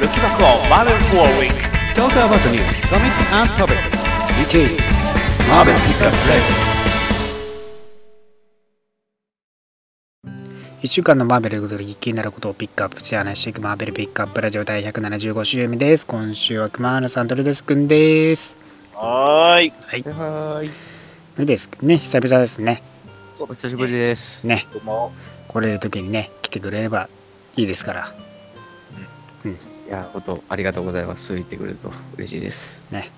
Looking back on a week. Talk about the news, comics and topics. Which is Marvel Pickup Play. 1週間のマーベルと気になることをピックアップして話していくマーベルピックアップラジオ第175週目です。今週は熊原さんとルデスくんです。はーい。はい。はーい。ルデスくんね、久々ですね。お久しぶりです。ね、どうも。来れる時にね、来てくれればいいですから。うん。いや、本当ありがとうございます。そう言ってくれると嬉しいです。ね。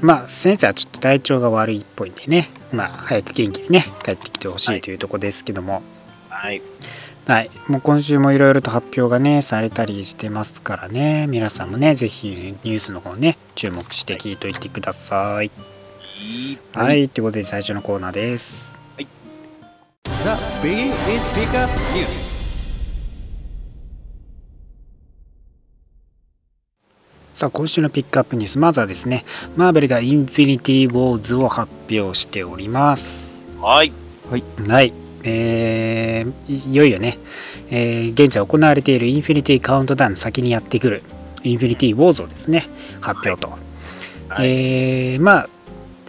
まあ、先生はちょっと体調が悪いっぽいんでね、まあ、早く元気にね、帰ってきてほしいというところですけども、はい。はい、もう今週もいろいろと発表がね、されたりしてますからね、皆さんもね、ぜひニュースの方ね、注目して聞いといてください。いいはい、ということで最初のコーナーです。The Biggie is Pickup News. さあ、今週のピックアップニュース、まずはですね、マーベルがインフィニティ・ウォーズを発表しております。はい。はい。はい、えーいいよいよね、えー現在行われているインフィニティカウントダウンの先にやってくるインフィニティ・ウォーズをですね、発表と。はい。えーまあ、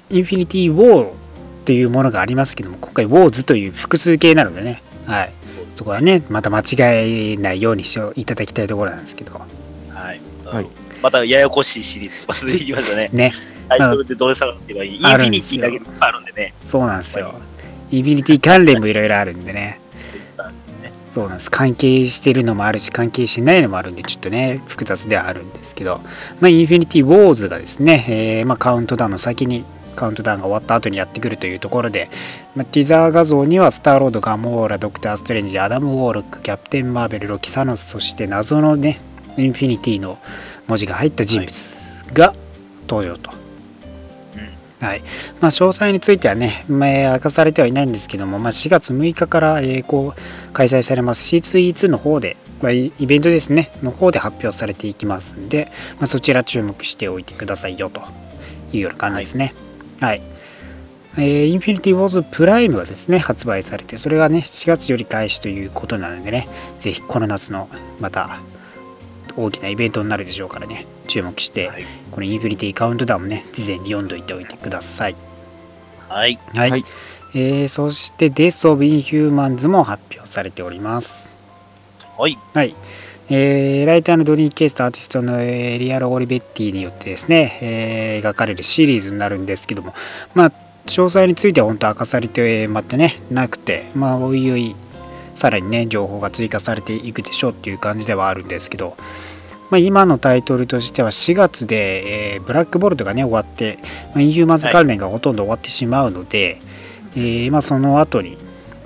インフィニティ・ウォーというものがありますけども、今回、ウォーズという複数形なのでね、はい、そこはね、また間違えないようにしていただきたいところなんですけど、はい。はいまたややこしいシリーズとか出てきましたね。ね、タイトルでどれ探せばいい？インフィニティだけいっぱいあるんでね。そうなんですよ。インフィニティ関連もいろいろあるんでね、そうなんです。関係してるのもあるし、関係してないのもあるんで、ちょっとね、複雑ではあるんですけど、まあ、インフィニティ・ウォーズがですね、えーまあ、カウントダウンの先に、カウントダウンが終わった後にやってくるというところで、まあ、ティザー画像にはスターロード、ガモーラ、ドクター・ストレンジ、アダム・ウォーロック、キャプテン・マーベル、ロキ・サノス、そして謎のね、インフィニティの文字が入った人物が登場と。うん。はいまあ、詳細についてはね、まあえー明かされてはいないんですけども、まあ、4月6日から、えーこう開催されます C2E2 の方で、まあ、イイベントですね、の方で発表されていきますんで、まあ、そちら注目しておいてくださいよというような感じですね。はい。えーインフィニティ・ウォーズ・プライムがですね、発売されて、それがね、7月より開始ということなのでね、ぜひこの夏のまた大きなイベントになるでしょうからね、注目して、はい。このインフィニティカウントダウンもね、事前に読んどいておいてください。はい。はい。はいえーそして、デス・オブ・インヒューマンズも発表されております。はい。はい。えーライターのドニー・ケイスとアーティストのエリアロ・オリベッティによってですね、えー描かれるシリーズになるんですけども、まあ、詳細については本当明かされてまってね、なくて、まあ、おいおい、さらにね、情報が追加されていくでしょうっていう感じではあるんですけど、まあ、今のタイトルとしては4月で、えーブラックボルトがね終わって、まあインヒューマンズ関連がほとんど終わってしまうので、えーまあ、その後に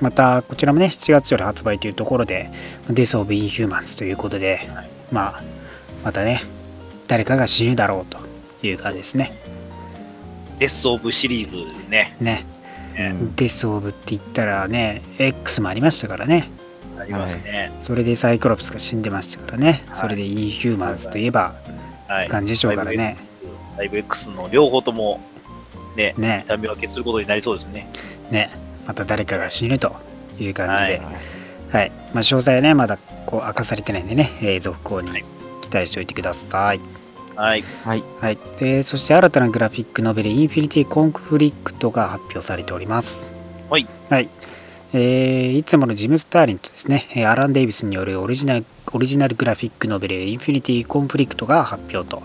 またこちらもね7月より発売というところでデス・オブ・インヒューマンズということで、はい。まあ、またね誰かが死ぬだろうという感じですね。デス・オブシリーズですね。ね。ねデス・オブって言ったらね X もありましたからねありますね。それでサイクロプスが死んでましたからね、はいそれでインヒューマンズといえばはい。感じでしょうからね。ライブ X の両方とも、ね、ね痛み分けすることになりそうですね。ねまた誰かが死ぬという感じで、ははいまあ、詳細はねまだこう明かされてないんでね、えー続行にはい期待しておいてください、はい。はい。はい、でそして新たなグラフィックノベルインフィニティコンフリクトが発表されておりますはい。はいえーいつものジム・スターリンとですねえーアラン・デイビスによるオリジナルオリジナルグラフィックノベルインフィニティコンフリクトが発表と、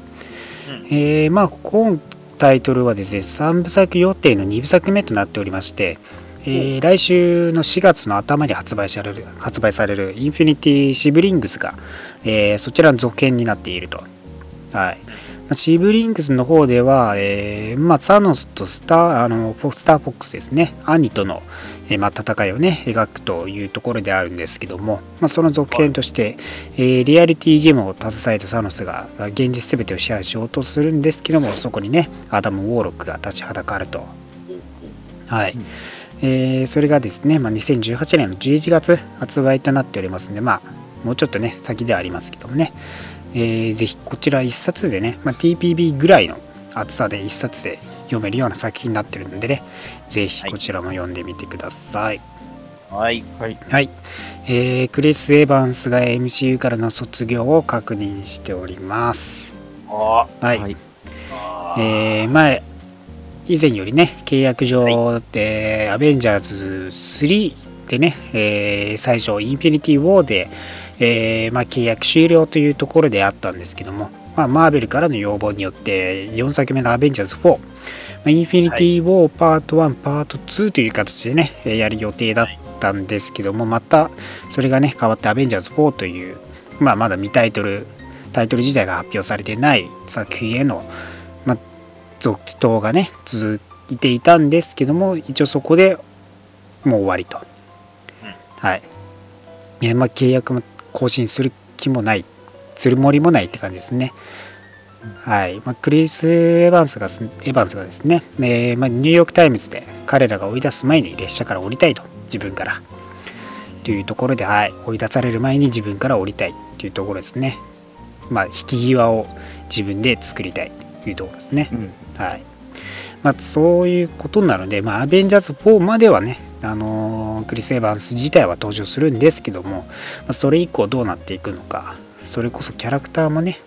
うん。えーまあ今タイトルはですね3部作予定の2部作目となっておりまして、えー来週の4月の頭に発売される発売されるインフィニティシブリングスが、えーそちらの続編になっていると。はいまあシブリングスの方では、えーまあ、サノスとスターあのフォスターフォックスですね、兄との、えーまあ、戦いをね、描くというところであるんですけども、まあ、その続編として、えーリアリティゲームを携えたサノスが現実全てを支配しようとするんですけども、そこにね、アダム・ウォーロックが立ちはだかると。はい。うん。えーそれがですね、まあ、2018年の11月発売となっておりますので、まあ、もうちょっとね、先ではありますけどもね、えーぜひこちら1冊でね、まあ、TPB ぐらいの厚さで1冊で読めるような作品になってるのでね、ぜひこちらも読んでみてください。はい。はい。はい、えークリス・エヴァンスが MCU からの卒業を確認しております。あはい、はい。えー前、以前よりね、契約上で、アベンジャーズ3でね、えー最初、インフィニティ・ウォーで、えーまあ、契約終了というところであったんですけども、まあ、マーベルからの要望によって、4作目のアベンジャーズ4、まあインフィニティ・ウォーパート1、パート2という形でね、えーやる予定だったんですけども、またそれがね、変わってアベンジャーズ4という、まあ、まだ未タイトル、タイトル自体が発表されてない作品への、まあ、続投がね、続いていたんですけども、一応そこでもう終わりと。はい。えーまあ、契約も更新する気もない、する森もないって感じですね。はい。まあ、クリス・エヴァンスがす、エヴァンスがですね、えーまあ、ニューヨーク・タイムズで彼らが追い出す前に列車から降りたいと、自分から。というところで、はい。追い出される前に自分から降りたいというところですね。まあ、引き際を自分で作りたいというところですね。うん。はいまあ、そういうことなので、まあ、アベンジャーズ4まではね、あのークリス・エヴァンス自体は登場するんですけども、まあ、それ以降どうなっていくのか、それこそキャラクターもね、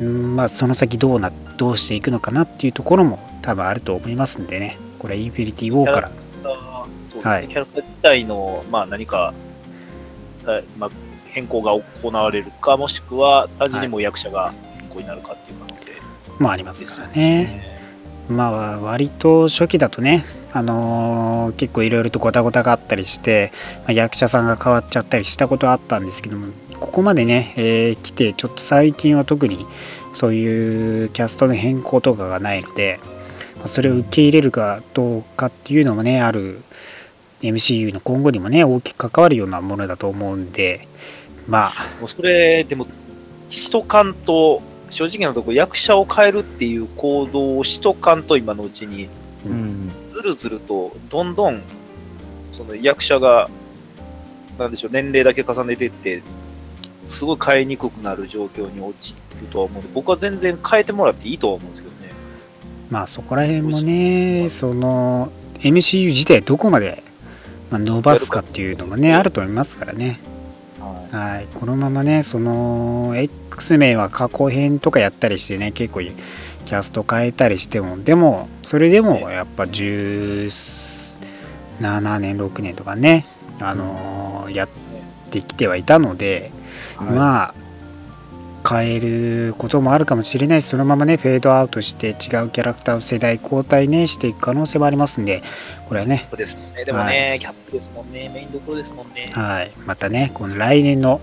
うんまあ、その先どうなどうしていくのかなっていうところも多分あると思いますんでね、これ、インフィニティ・ウォーから、そうですね、はい。キャラクター自体の、まあ、何か、あまあ、変更が行われるか、もしくは単純にもう役者が変更になるかっていう可能性もありますですよからね。まあ、割と初期だとね、あのー結構いろいろとごたごたがあったりして、ま役者さんが変わっちゃったりしたことはあったんですけども、ここまでね、えー来て、ちょっと最近は特にそういうキャストの変更とかがないので、まそれを受け入れるかどうかっていうのもね、ある MCU の今後にもね、大きく関わるようなものだと思うんで、まあ、それ、でも、しとかんと、正直なところ、役者を変えるっていう行動をしとかんと、今のうちに、うん。ずるずると、どんどん、その役者が、なんでしょう、年齢だけ重ねていって、すごい変えにくくなる状況に陥るとは思うので、僕は全然変えてもらっていいとは思うんですけどね。まあそこら辺もね、その MCU 自体どこまでまあ伸ばすかっていうのもね、あると思いますからね。はいはい、このままね、その X 名は過去編とかやったりしてね、結構キャスト変えたりしても、でも、それでもやっぱ17年、6年とかね、あのーやってきてはいたので、はい。まあ、変えることもあるかもしれないし、そのままね、フェードアウトして違うキャラクターを世代交代ね、していく可能性もありますんで、これはね、そうですね。でもね、キャップですもんね。メインどころですもんね。はい、またね、この来年の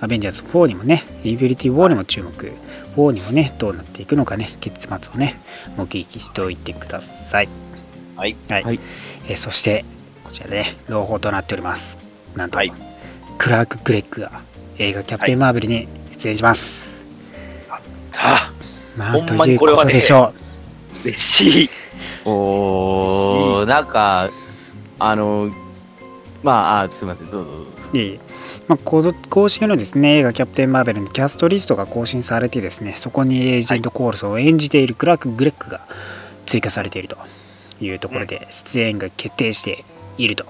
アベンジャーズ4にもね、インフィニティ・ウォーにも注目、4にもね、どうなっていくのかね、結末をね、目撃しておいてください。はい。はい。はいえーそして、こちらで、ね、朗報となっております。なんと、はいクラーク・グレッグが映画キャプテン・マーベルに出演します。あまあ、ほんということまにこれはねでしょ嬉しい。おー、なんか、あの、まあ、あすみません、どうぞどうぞ。う。いえいえまあ、公式のですね映画キャプテン・マーベルのキャストリストが更新されてですねそこにエージェント・コールソンを演じているクラーク・グレッグが追加されているというところで出演が決定していると。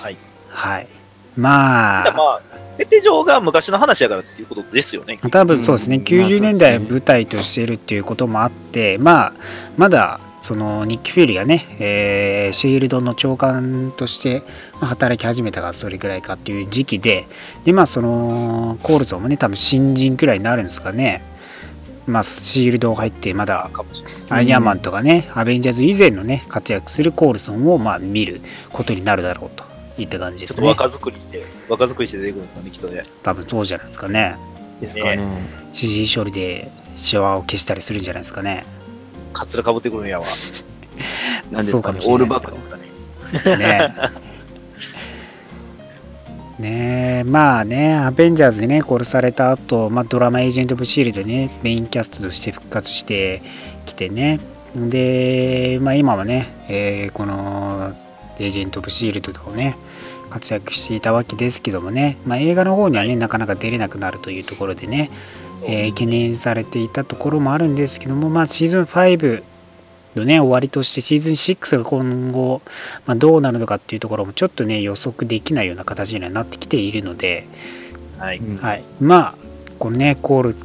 はい。はい。まあ、まあ、設定上が昔の話やからっていうことですよね。多分そうですね、うん90年代舞台としているっていうこともあって、まあ、まだそのニッキ・フューリーがね、えーシールドの長官としてまあ働き始めたがそれぐらいかっていう時期で、でまあ、そのコールソンもね、多分新人くらいになるんですかね、まあ、シールドを入って、まだ。アイアンマンとかね、アベンジャーズ以前のね、活躍するコールソンをまあ見ることになるだろうといった感じですね。ちょっと若作りして、若作りして出てくるんですかね、きっとね。多分そうじゃないですかね。ですかね。CG 処理でシワを消したりするんじゃないですかね。カツラかぶってくるんやわ。なんですかねそうかも、しれオールバックねねえまあね、アベンジャーズでね、殺された後、まあドラマエージェント・オブ・シールドね、メインキャストとして復活してきてね、で、まあ今はね、えーこのエージェント・オブ・シールドとね、活躍していたわけですけどもね、まあ、映画の方にはね、なかなか出れなくなるというところでね、えー懸念されていたところもあるんですけども、まあ、シーズン5のね、終わりとしてシーズン6が今後、まあ、どうなるのかっていうところもちょっとね、予測できないような形にはなってきているので、はい。うんはい。まあ、このね、コール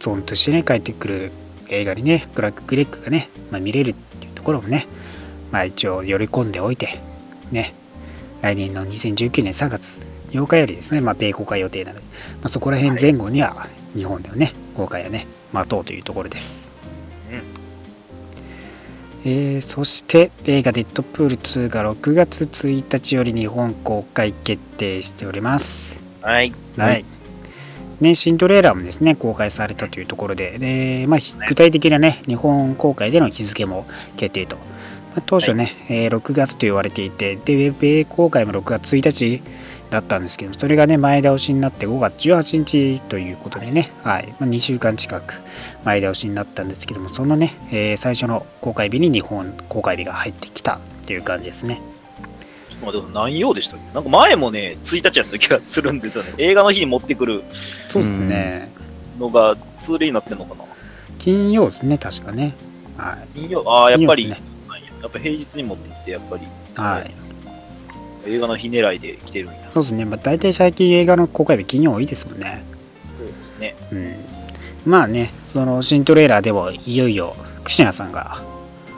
ソンとしてね、帰ってくる映画にね、クラック・グレッグがね、まあ、見れるっていうところもね、まあ一応寄り込んでおいて、ね、来年の2019年3月8日よりですね、まあ、米公開予定なので、まあ、そこら辺前後には日本ではね、公開をね、待とうというところです。うん。えーそして映画デッドプール2が6月1日より日本公開決定しております。はい。はい。ね、新トレーラーもですね、公開されたというところで、でまあ、ひ具体的なね、日本公開での日付も決定と。まあ当初ね、えー6月と言われていて、で、米公開も6月1日だったんですけど、それがね、前倒しになって5月18日ということでね、はい、まあ、2週間近く前倒しになったんですけども、そのね、えー最初の公開日に日本公開日が入ってきたっていう感じですね。ちょっと待ってください。何曜でしたっけ？なんか前もね、1日やった気がするんですよね。映画の日に持ってくるそうですね。のが通例になってんのかな？金曜ですね、確かね。はい。金曜、ああ、やっぱり、金曜っやっぱ平日に持ってきて、やっぱり、はい。映画の日狙いで来てるんや。そうですね、まあ、大体最近映画の公開日金曜多いですもんね。そうですね。うん。まあね、その新トレーラーでもいよいよ、櫛名さんが、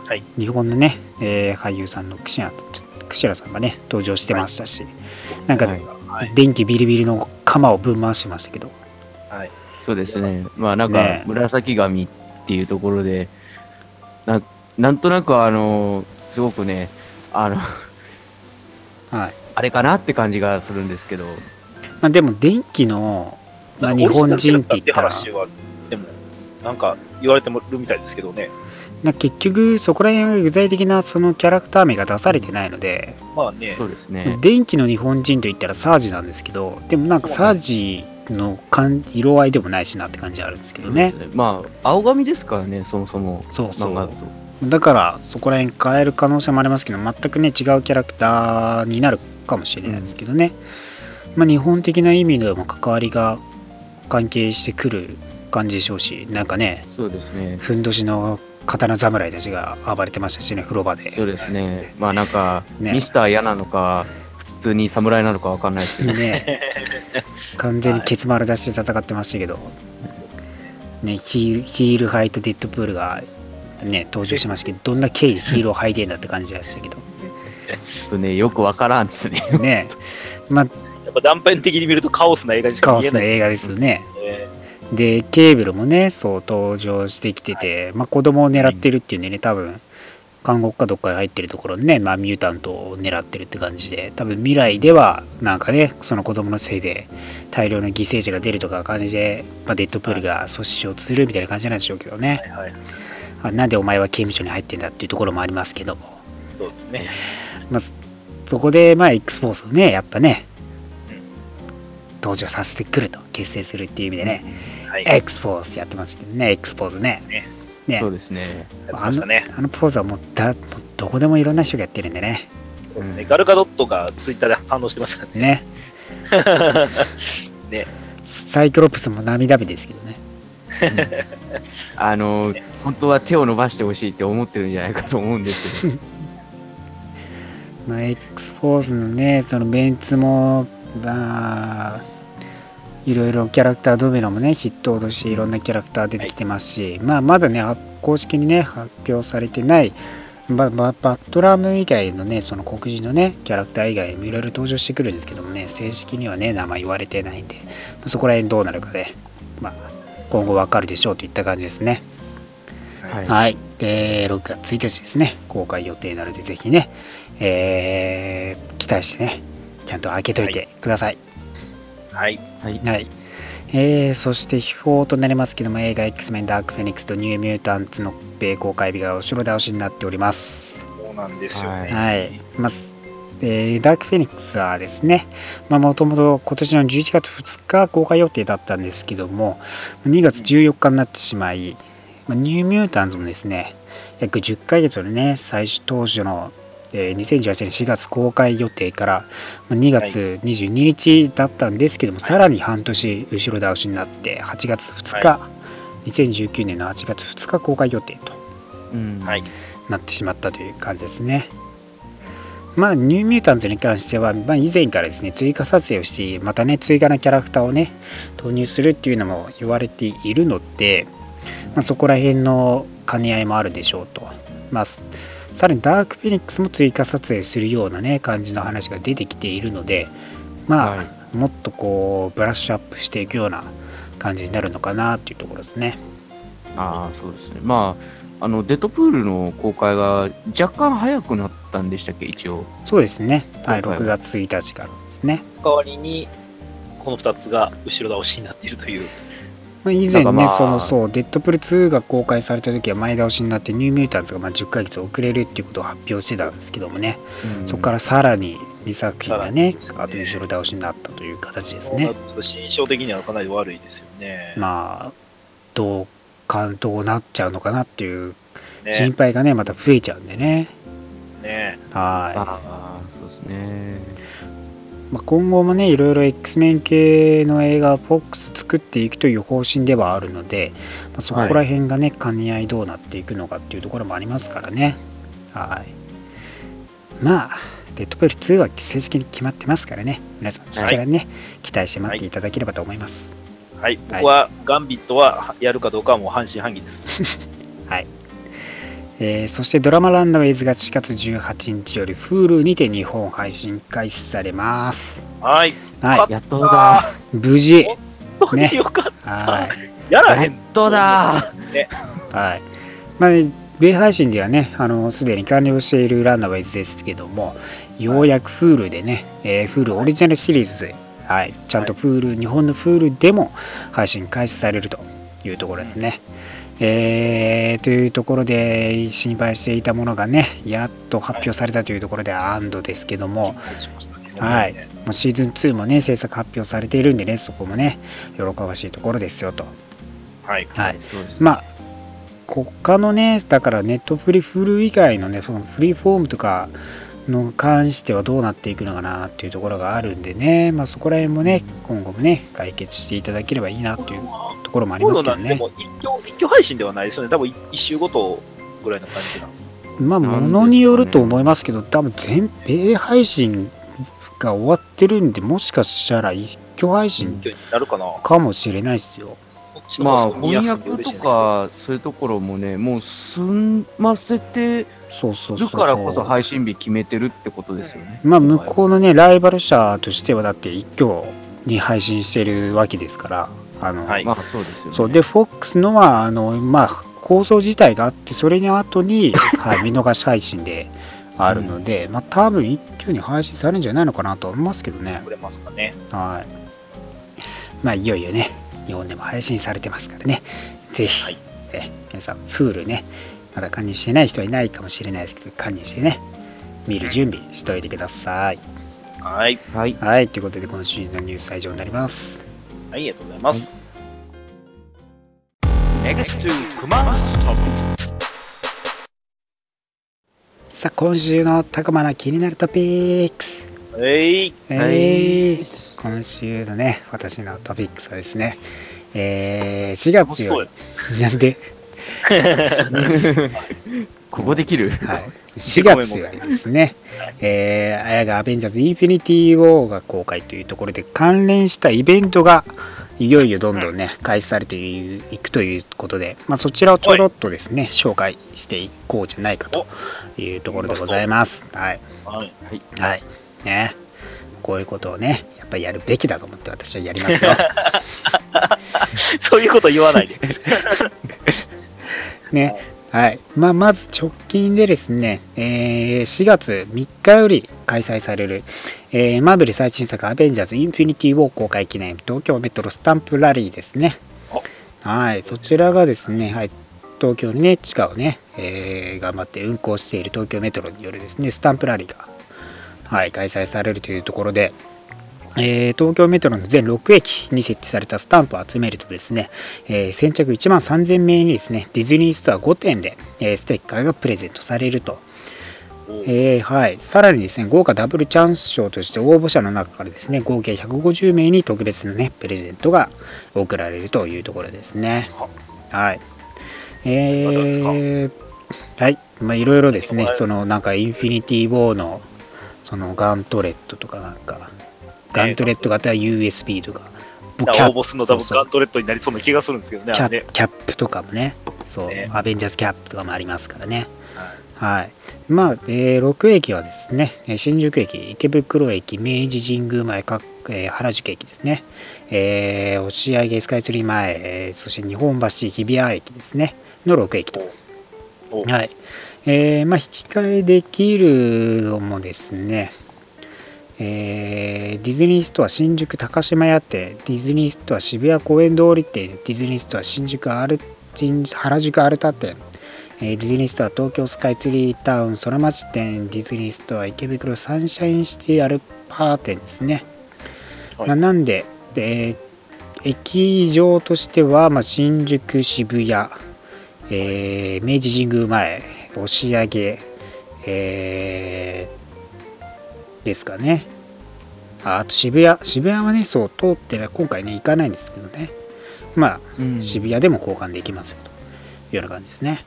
はい。日本のね、えー俳優さんの櫛名櫛名さんがね、登場してましたし、なんか、はいはい。電気ビリビリの鎌をぶん回してましたけど、はい。そうですね。まあなんかね、紫髪っていうところで、ななんとなくあの、すごくね、あの、はい。あれかなって感じがするんですけど、まあ、でも、電気の、まあ、日本人って言ったら、話は、でも、なんか言われてもるみたいですけどね。な結局、そこら辺は具体的なそのキャラクター名が出されてないので、まあねそ、うですね。電気の日本人といったらサージなんですけど、でもなんかサージの感色合いでもないしなって感じあるんですけどねそう。ですまあ、青髪ですからね、そもそも。そうそうだからそこら辺変える可能性もありますけど、全くね、違うキャラクターになるかもしれないですけどね。まあ、日本的な意味でも関わりが関係してくる感じでしょうし、なんかね、そうですね。ふんどしの刀侍たちが暴れてましたしね、風呂場で。そうですね。まあなんか、ねミスター嫌なのか、普通に侍なのかわかんないですけど、ね、完全にケツ丸出して戦ってましたけど、ね、ヒールヒール履いたデッドプールが、ね、登場しましたけど、どんな経緯でヒールを履いてんだって感じでしたけど、ちょっとね、よくわからんですね。ね、まあ、やっぱ断片的に見るとカオスな映画にしかカオ見えない。スな映画ですよね。えで、ケーブルもね、そう登場してきてて、まあ、子供を狙ってるっていうんでね、多分監獄かどっかに入ってるところにね、まあ、ミュータントを狙ってるって感じで、多分未来では、なんかね、その子供のせいで大量の犠牲者が出るとか感じで、まあ、デッドプールが阻止しようとするみたいな感じなんでしょうけどねー、はいはい。あなんでお前は刑務所に入ってんだっていうところもありますけども、そうですね。まあ、そこで、まあ、X フォースをね、やっぱね、登場させてくると、結成するっていう意味でね、はい。X ポーズやってますけどね、X ポーズね。ねねそうですね。あのね。あのポーズはもうだどこでもいろんな人がやってるんでね。そうですねガルカドットがツイッターで反応してましたね。ね。ね。サイクロプスも涙目ですけどね。あの、本当は手を伸ばしてほしいって思ってるんじゃないかと思うんですけど、まあ、X フォーズのね、そのメンツも、まあ、いろいろキャラクタードミノもね、ヒットを脅していろんなキャラクター出てきてますし、まあ、まだね、は公式にね、発表されてない、バババットラム以外のね、その黒人のね、キャラクター以外にもいろいろ登場してくるんですけどもね、正式にはね、名前言われてないんで、そこら辺どうなるかで、まあ、今後わかるでしょうといった感じですね。はいはい。で、6月1日ですね、公開予定なので、ぜひね、えー期待してね、ちゃんと開けといてください。はい。はい。はい。えーそして、秘宝となりますけども、映画 X メンダークフェニックスとニューミュータンツの米公開日が後ろ倒しになっております。そうなんですよね。はい。まず、えーダークフェニックスはですね、まあ、もともと今年の11月2日公開予定だったんですけども、2月14日になってしまい、まあニューミュータンズもですね、約10ヶ月のね、最初当初の、えー2018年4月公開予定からまあ2月22日だったんですけども、さらに半年後ろ倒しになって、8月2日、2019年の8月2日公開予定と。うんはい。なってしまったという感じですね。まあ、ニューミュータンズに関しては、まあ、以前からですね、追加撮影をして、またね、追加のキャラクターをね、投入するっていうのも言われているので、まあ、そこら辺の兼ね合いもあるでしょうと。まあ、さらにダークフェニックスも追加撮影するようなね、感じの話が出てきているので、まあ、はいもっとこう、ブラッシュアップしていくような感じになるのかなっていうところですね。ああ、そうですね。まあ、あの、デッドプールの公開が若干早くなったんでしたっけ、一応。そうですね。はい、はい6月1日からですね。代わりに、この2つが後ろ倒しになっているという。まあ、以前ね、まあそのそう、デッドプール2が公開された時は前倒しになって、ニューミュータンズがまあ10ヶ月遅れるっていうことを発表してたんですけどもね、そこからさらに2作品がね、さらにあと後ろ倒しになったという形ですねそうなる。と心象的にはかなり悪いですよね。まあ、どうか、どうなっちゃうのかなっていうね心配がね、また増えちゃうんでね。ねはああ、そうですね。い。まあ、今後もね、いろいろ X メン系の映画を FOX 作っていくという方針ではあるので、まあ、そこら辺がね、兼ね合いどうなっていくのかっていうところもありますからね。はい。まあ、デッドプール2は正式に決まってますからね、皆さんそちらにね、期待して待っていただければと思います。はい。僕はガンビットはやるかどうかはもう半信半疑です。はい。えーそしてドラマランナウェイズが4月18日より Hulu にて日本配信開始されます。はい。はやっとだ。い。無事。本当によかった。はい。やらへんやっとだ。ね。はい。まあ、米配信ではね、あの、すでに完了しているランナウェイズですけども、ようやく Hulu でね、えー Hulu オリジナルシリーズで、はい、ちゃんと Hulu、日本の Hulu でも配信開始されるというところですね。えーというところで心配していたものがね、やっと発表されたというところで安堵ですけども、はい、もうシーズン2もね、制作発表されているんでね、そこもね、喜ばしいところですよと。はい。はい。そうですね。まあ、他のね、だからネットフリフル以外のね、そのフリーフォームとかの関してはどうなっていくのかなっていうところがあるんでね、まあそこら辺もね、今後もね、解決していただければいいなっていうところもありコますけどね。一挙一挙配信ではないですよね。多分一週ごとぐらいの感じなんですよ。まあ、ものによると思いますけど、多分全米配信が終わってるんで、もしかしたら一挙配一信挙になるかな。かもしれないですよ。そっちのまあ、方が見やすいんで翻訳とか、そういうところもね、もう済ませて。るからこそ配信日決めてるってことですよね。まあ、向こうのね、ライバル社としては、だって一挙に配信してるわけですから、あの、はいまあ、そうですよね。そう、で、FOX のは、あの、まあ、構想自体があって、それの後に、はい、見逃し配信であるので、まあ、多分一挙に配信されるんじゃないのかなと思いますけどね。くれますかね。はい。まあ、いよいよね、日本でも配信されてますからね、ぜひ、はいえ皆さん、フールね、まだ加入してない人はいないかもしれないですけど、加入してね、見る準備しておいてください。はい。はい。はい、ということで、今週のニュースは以上になります。はい、ありがとうございます。さあ、今週のたくまな気になるトピックス。えい。えはいー今週のね、私のトピックスはですね、えー4月より、なんで、ここできる？はい、4月よりですね、えー、綾がアベンジャーズインフィニティ・ウォーが公開というところで関連したイベントがいよいよどんどんね、開始されていくということで、まあ、そちらをちょろっとですね、紹介していこうじゃないかというところでございます。はい。はい。はい。ね。こういうことをね、ぱりやるべきだと思って私はやりますよ。そういうこと言わないで。ね。はい。まあ、まず直近でですね、えー4月3日より開催される、えーマーベル最新作アベンジャーズインフィニティ・ウォー公開記念東京メトロスタンプラリーですね。はい。そちらがですね、はい。東京にね、地下をね、えー頑張って運行している東京メトロによるですね、スタンプラリーが、はい、開催されるというところで、えー東京メトロの全6駅に設置されたスタンプを集めるとですね、えー先着1万3000名にですね、ディズニーストア5点で、えーステッカーがプレゼントされると。えーはい、さらにですね、豪華ダブルチャンス賞として応募者の中からですね、合計150名に特別なね、プレゼントが贈られるというところですね。はい。えー、はい。まあ、いろいろですねは、いそのなんかインフィニティ・ウォーのそのガントレットとかなんか、ガントレット型 USB とか、もうだから大ボスの多分そうそう。ガントレットになりそうな気がするんですけどね、キャね。キャップとかもね、そう、ね。アベンジャーズキャップとかもありますからね。はい。はい。まあ、えー6駅はですね、えー新宿駅、池袋駅、明治神宮前、かえー原宿駅ですね、えー押上スカイツリー前、えーそして日本橋、日比谷駅ですね、の6駅と。おはい。えーまあ、引き換えできるのもですね、えーディズニーストア新宿高島屋店、ディズニーストア渋谷公園通り店、ディズニーストア新宿アル新原宿アルタ店、えーディズニーストア東京スカイツリータウン空町店、ディズニーストア池袋サンシャインシティアルパー店ですね。はいまあ、なんで、えー駅上としては、まあ、新宿、渋谷、えー明治神宮前、押上、えーですかね。ああと渋谷、渋谷はね、そう、通ってね今回ね、行かないんですけどね。まあ、うん渋谷でも交換できますよというような感じですね。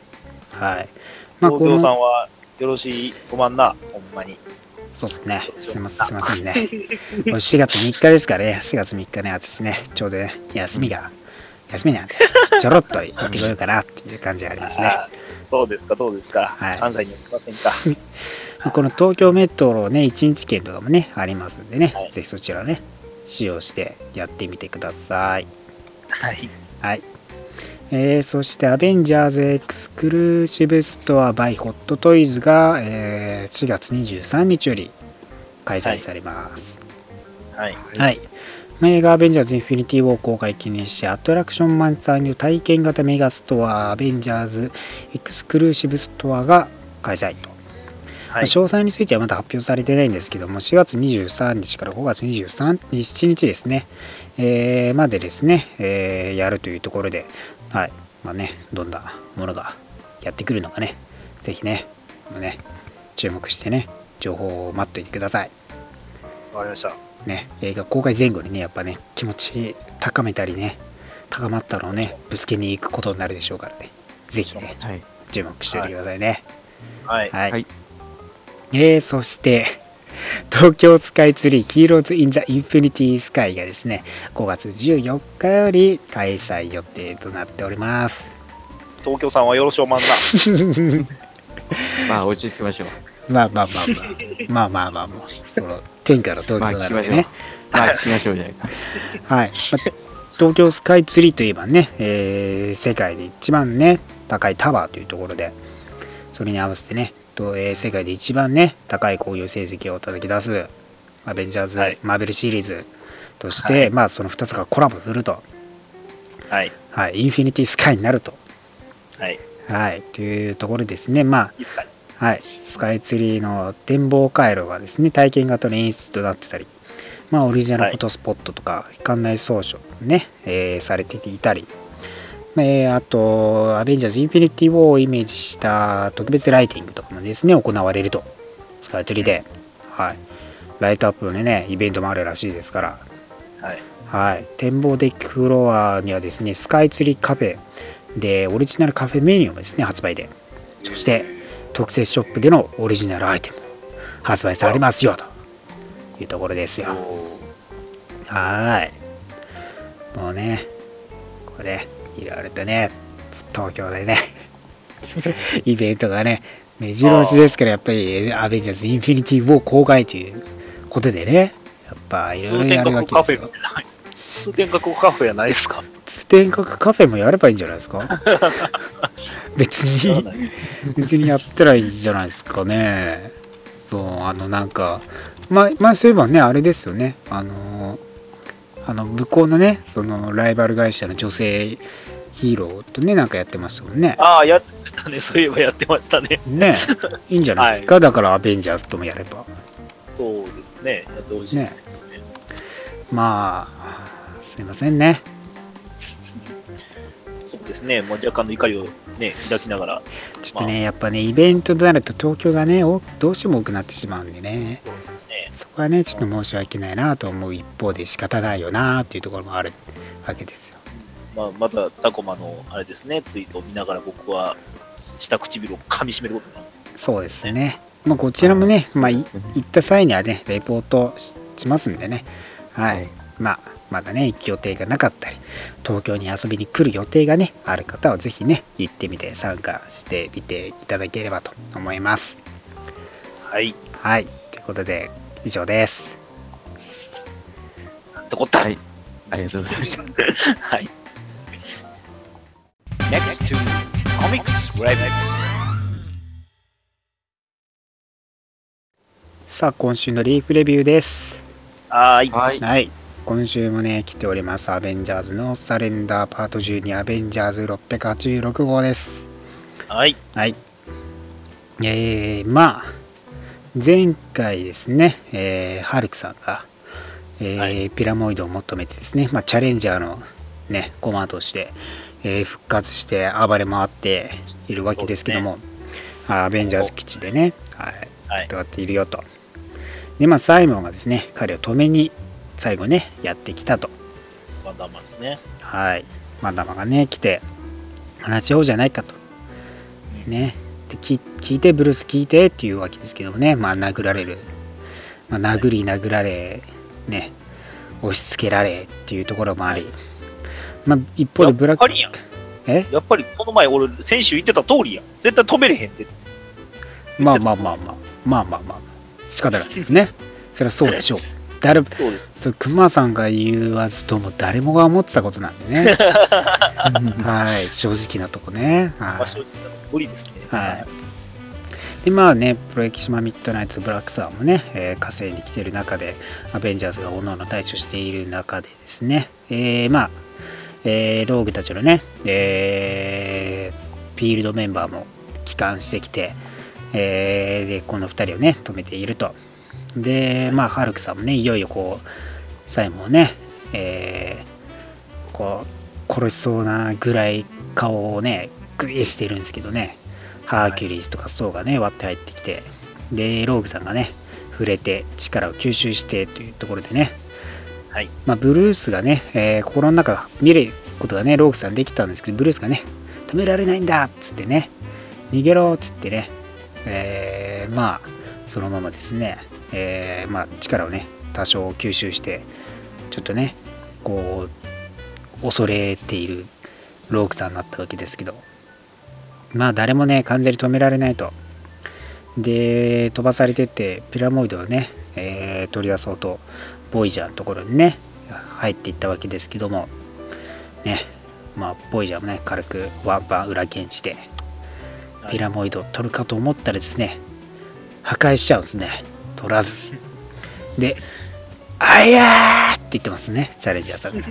はい。まあ、東京さのんはよろしい、ごまんな、ほんまに。そうですね。すいません、すいませんね。これ4月3日ですからね、4月3日ね、私ね、ちょうどね、休みが、休みなんで、ちょろっと行ってこようかなっていう感じがありますね。そうですか、どうですか。はい関西には来ませんか。この東京メトロね、1日券とかもね、ありますんでね、はいぜひそちらね、使用してやってみてください。はい。はい。えーそして、アベンジャーズエクスクルーシブストアバイホットトイズが、えー4月23日より開催されます。はい。はい。映画アベンジャーズインフィニティウォー公開記念し、アトラクションマンさんによる体験型メガストア、アベンジャーズエクスクルーシブストアが開催と。まあはい。詳細についてはまだ発表されてないんですけども、4月23日から5月23 7日ですね、えーまでですね、えーやるというところで、はい。まあね、どんなものがやってくるのかね、ぜひね、もうね注目してね、情報を待っておいてください。わかりました。ね、映画公開前後にね、やっぱね、気持ち高めたりね、高まったのをね、ぶつけに行くことになるでしょうからね、ぜひね、はい。注目しておいてくださいね。はい。はい。はいえー、そして、東京スカイツリーヒーローズ・イン・ザ・インフィニティ・スカイがですね、5月14日より開催予定となっております。東京さんはよろしおまんな。まあ、落ち着きましょう。まあまあまあまあ、まあまあまあまあ、その天下の東まあ、京なのでね。。まあ、聞きましょうじゃないか。はい。まあ東京スカイツリーといえばね、えー世界で一番ね、高いタワーというところで、それに合わせてね、とえー世界で一番ね、高い興行成績を叩き出す、アベンジャーズ、はい。マーベルシリーズとして、はい。まあその2つがコラボすると、はい。はい、インフィニティスカイになると、はい。はい、というところですね。まあ、はい、スカイツリーの展望回路がですね、体験型の演出となってたり、まあ、オリジナルフォトスポットとか、館内装飾ね、えーされていたり、えーあと、アベンジャーズ・インフィニティ・ウォーをイメージした特別ライティングとかもですね、行われると、スカイツリーで、はい、ライトアップのね、イベントもあるらしいですから、はい。はい、展望デッキフロアにはですね、スカイツリーカフェ。で、オリジナルカフェメニューもですね、発売で、そして、特設ショップでのオリジナルアイテムも発売されますよ、と。いうところですよ。はー。い。もうね、これ、いろいろとね、東京でね、イベントがね、目白押しですから、やっぱり、アベンジャーズ・インフィニティ・ウォー公開ということでね、やっぱいろいろやるわ閣カフェけですよ。通天閣カフェやないですか？通天閣カフェもやればいいんじゃないですか？別に別にやったらいいじゃないですかね。そうあのなんかままあそういえばねあれですよね。あのあの向こうのねそのライバル会社の女性ヒーローとねなんかやってましたもんねああ、やってましたね。そういえばやってましたね。ねいいんじゃないですか、だからアベンジャーズともやればそうですね。やってほしいんですけどね。まあすいませんねそうですね。もう若干の怒りをね、抱きながら。ちょっとね、やっぱね、イベントとなると東京がね、おどうしても多くなってしまうんでね、ね、そこはね、ちょっと申し訳ないなと思う一方で仕方ないよなっていうところもあるわけですよ。まあ、またタコマのあれですね、ツイートを見ながら僕は、下唇を噛み締めることになる。そうですね。まあ、こちらもね、まあ、い行った際にはね、レポートししますんでね、はい。はいまあ、まだね、行く予定がなかったり、東京に遊びに来る予定がね、ある方はぜひね、行ってみて参加してみていただければと思います。はい。はい。ということで、以上です。なんてこった。はい。ありがとうございました。はい。Next to Comics Review. さあ、今週のリーフレビューです。はーい。はい。はい。今週もね、来ております。アベンジャーズのサレンダーパート12アベンジャーズ686号です。はい。はい。えー、まあ、前回ですね、えー、ハルクさんが、えーはいピラモイドを求めてですね、まあ、チャレンジャーのね、コマとして、えー復活して暴れ回っているわけですけども、アベンジャーズ基地でね、はい、はい。戦っているよと。で、まあ、サイモンがですね、彼を止めに最後ね、やってきたと。ワンダーマンですね。はい。マダマがね、来て、話し合おうじゃないかと。ね。で聞聞いて、ブルース聞いてっていうわけですけどもね、まあ、殴られる。まあ、殴り殴られ、ね、押し付けられっていうところもあり、まあ、一方でブラック、やっ。え？やっぱりこの前俺、先週言ってた通りやん。絶対止めれへんって。まあまあまあまあ、まあまあまあ、仕方ないですね。それはそうでしょう。誰も、そうです。それ熊さんが言わずとも誰もが思ってたことなんでね。はい、正直なとこね。はいまあ、正直無理ですね。はい。で、まあね、プロエキシマミッドナイトブラックサーもね、えー火星に来ている中で、アベンジャーズが各々対処している中でですね、えーまあ、えーローグたちのね、えーフィールドメンバーも帰還してきて、えーで、この2人をね、止めていると。で、まあ、ハルクさんもね、いよいよこう、サイモンをね、えーこう、殺しそうなぐらい顔をね、グイーしてるんですけどね、ハーキュリーズとかソーがね、割って入ってきて、で、ローグさんがね、触れて力を吸収してというところでね、はい。まあ、ブルースがね、えー心の中見ることがね、ローグさんできたんですけど、ブルースがね、止められないんだ!っつってね、逃げろ!っつってね、えーまあ、そのままですね、えーまあ、力をね、多少吸収して、ちょっとね、こう、恐れているローグさんになったわけですけど、まあ、誰もね、完全に止められないと。で、飛ばされてって、ピラモイドをね、えー取り出そうと、ボイジャーのところにね、入っていったわけですけども、ね、まあ、ボイジャーもね、軽くワンパン裏剣して、はいピラモイドを取るかと思ったらですね、破壊しちゃうんですね。取らず。で、あやーって言ってますね、チャレンジャーさんが。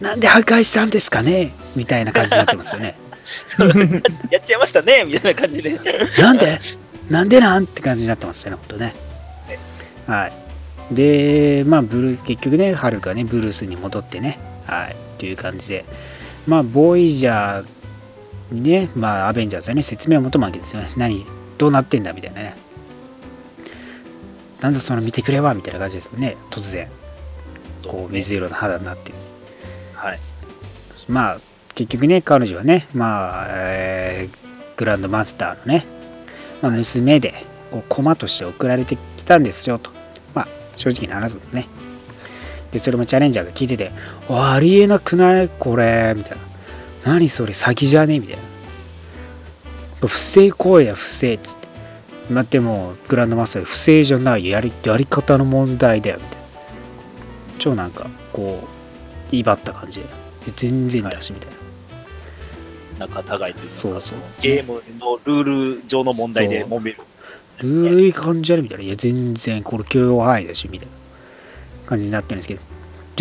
なんで破壊したんですかねみたいな感じになってますよね。やっちゃいましたねみたいな感じで。なんでなんでなんって感じになってますよね、ほんとね。はい。で、まあ、ブルース、結局ね、ハルがね、ブルースに戻ってね、はい、という感じで、まあ、ボイジャーにね、まあ、アベンジャーズはね、説明を求むわけですよね。何、どうなってんだみたいなね。なんだその見てくれはみたいな感じですよね、突然。こう、水色の肌になって。はい。まあ、結局ね、彼女はね、まあ、えーグランドマスターのね、まあ、娘で、こう、駒として送られてきたんですよ、と。まあ、正直な話ですね。で、それもチャレンジャーが聞いてて、おありえなくない？これ、みたいな。何それ、詐欺じゃね？みたいな。不正行為や不正っつって。まあ、でも、グランドマスター、不正じゃないよやり、やり方の問題だよ、みたいな。超なんか、こう、威張った感じで。全然だし、みたいな。仲違いというそうそうゲームのルール上の問題で揉める。ルールいい感じあるみたいな。いや、全然これ許容範囲だし、みたいな感じになってるんですけど。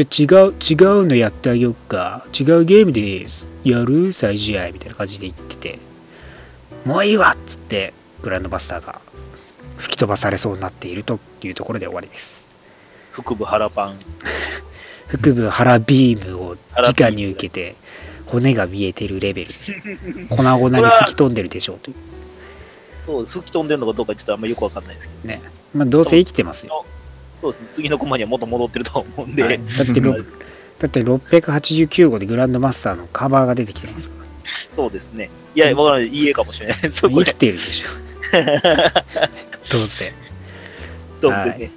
じゃあ違う、違うのやってあげようか。違うゲームでやる？再試合？みたいな感じで言ってて。もういいわっつって、グランドバスターが吹き飛ばされそうになっているというところで終わりです。腹部腹パン。腹部腹ビームを直に受けて、骨が見えてるレベル。粉々に吹き飛んでるでしょうという。そう、吹き飛んでるのかどうかちょっとあんまよくわかんないですけど。ね。まあ、どうせ生きてますよ。そうですね。次のコマには元戻ってると思うんで。はいだってろだって689号でグランドマスターのカバーが出てきてますか そうですね。いや、わからない。いい絵かもしれない。そこで生き。てるでしょ。どうせ。どうせね。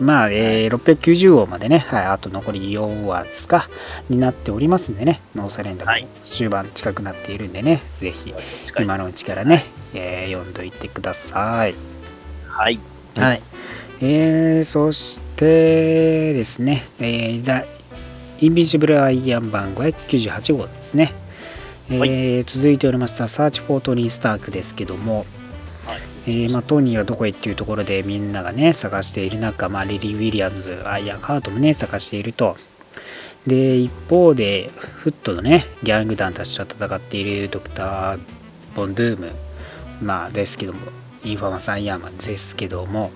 まあ、えー690話までね、はい、あと残り4話ですか、になっておりますんでね、ノーサレンダーはいも終盤近くなっているんでね、ぜひ、今のうちからね、えー読んどいてください。はい。はい。えー、そしてですね、えー、ザ・インビンシブル・アイアンマン598号ですね。えー続いておりました、サーチ・フォー・トニー・スタークですけども、はい。えーまあ、トニーはどこへっていうところでみんながね探している中、まあ、リリー・ウィリアムズアイアンハートもね探していると。で一方でフッドのねギャング団たちと戦っているドクター・フォン・ドゥーム、まあ、ですけどもインファマス・アイアンマンですけども。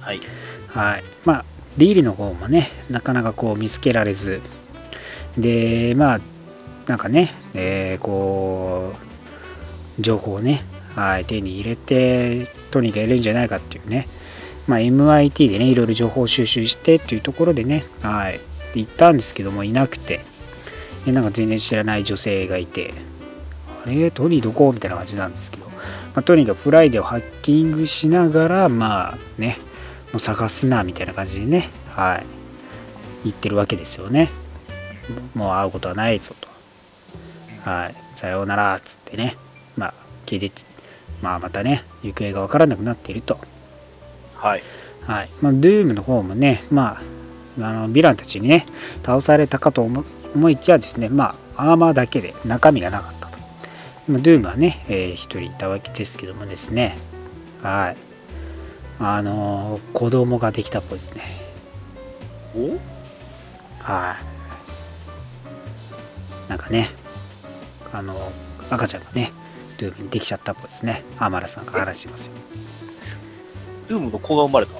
はい。はい。まあリーリの方もねなかなかこう見つけられず。でまあなんかね、えーこう情報をね、はい、手に入れてトニーがいるんじゃないかっていうね、まあ、MIT でねいろいろ情報収集してっていうところでね、はい、行ったんですけどもいなくて。でなんか全然知らない女性がいてあれ？トニーどこ？みたいな感じなんですけど、まあ、トニーがフライデーをハッキングしながらまあねもう探すなみたいな感じでね、はい、言ってるわけですよね。もう会うことはないぞと。はい、さようならっつってね、まあ、聞いて、まあ、またね、行方がわからなくなっていると。はい。はい。まあ、ドゥームの方もね、まあ、あのヴィランたちにね、倒されたかと思思いきやですね、まあ、アーマーだけで中身がなかったと。まあ、ドゥームはね、えー一人いたわけですけどもですね、はい。あのー子供ができたっぽいですね。お？はい。なんかね、あの、赤ちゃんがね、ドゥームにできちゃったっぽいですね。アマラさんが話してますよ。ドゥームの子が生まれた？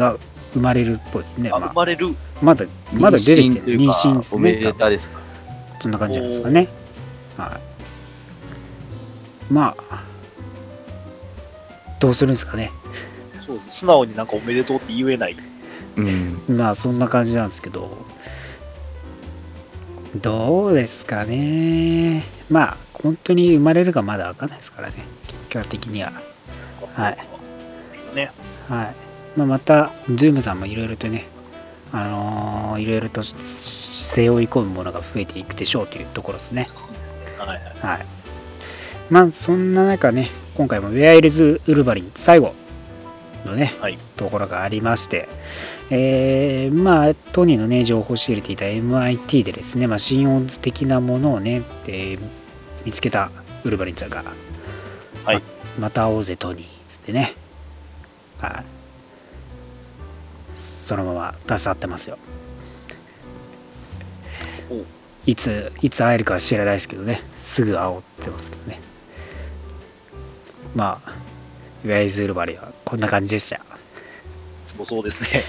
が生まれるっぽいですね。あ、まあ、生まれる？まだ、まだ出てきてる。妊娠ですおめね。でたですか？そんな感じなんですかね。はい。まあ、どうするんですかね。そうです。素直になんかおめでとうって言えない。うん。まあ、そんな感じなんですけど、どうですかね。まあ、本当に生まれるかまだわかんないですからね。結果的には。はい。ね。はい。まあ、また、ドゥームさんもいろいろとね、あのーいろいろと背負い込むものが増えていくでしょうというところですね。はいはい。はい。まあ、そんな中ね、今回もウェアイルズ・ウルヴァリン最後のね、はい。ところがありまして、えーまあ、トニーのね、情報を仕入れていた MIT でですね、まあ、新オンズ的なものをね、えー見つけたウルヴァリンさんが、はい。ままた会おうぜ、トニー、つってね、はい。そのまま出さってますよ。おいつ、いつ会えるかは知らないですけどね、すぐ会おうってますけどね。まあ、ウェアイズ・ウルヴァリンはこんな感じでした。そうそうですね。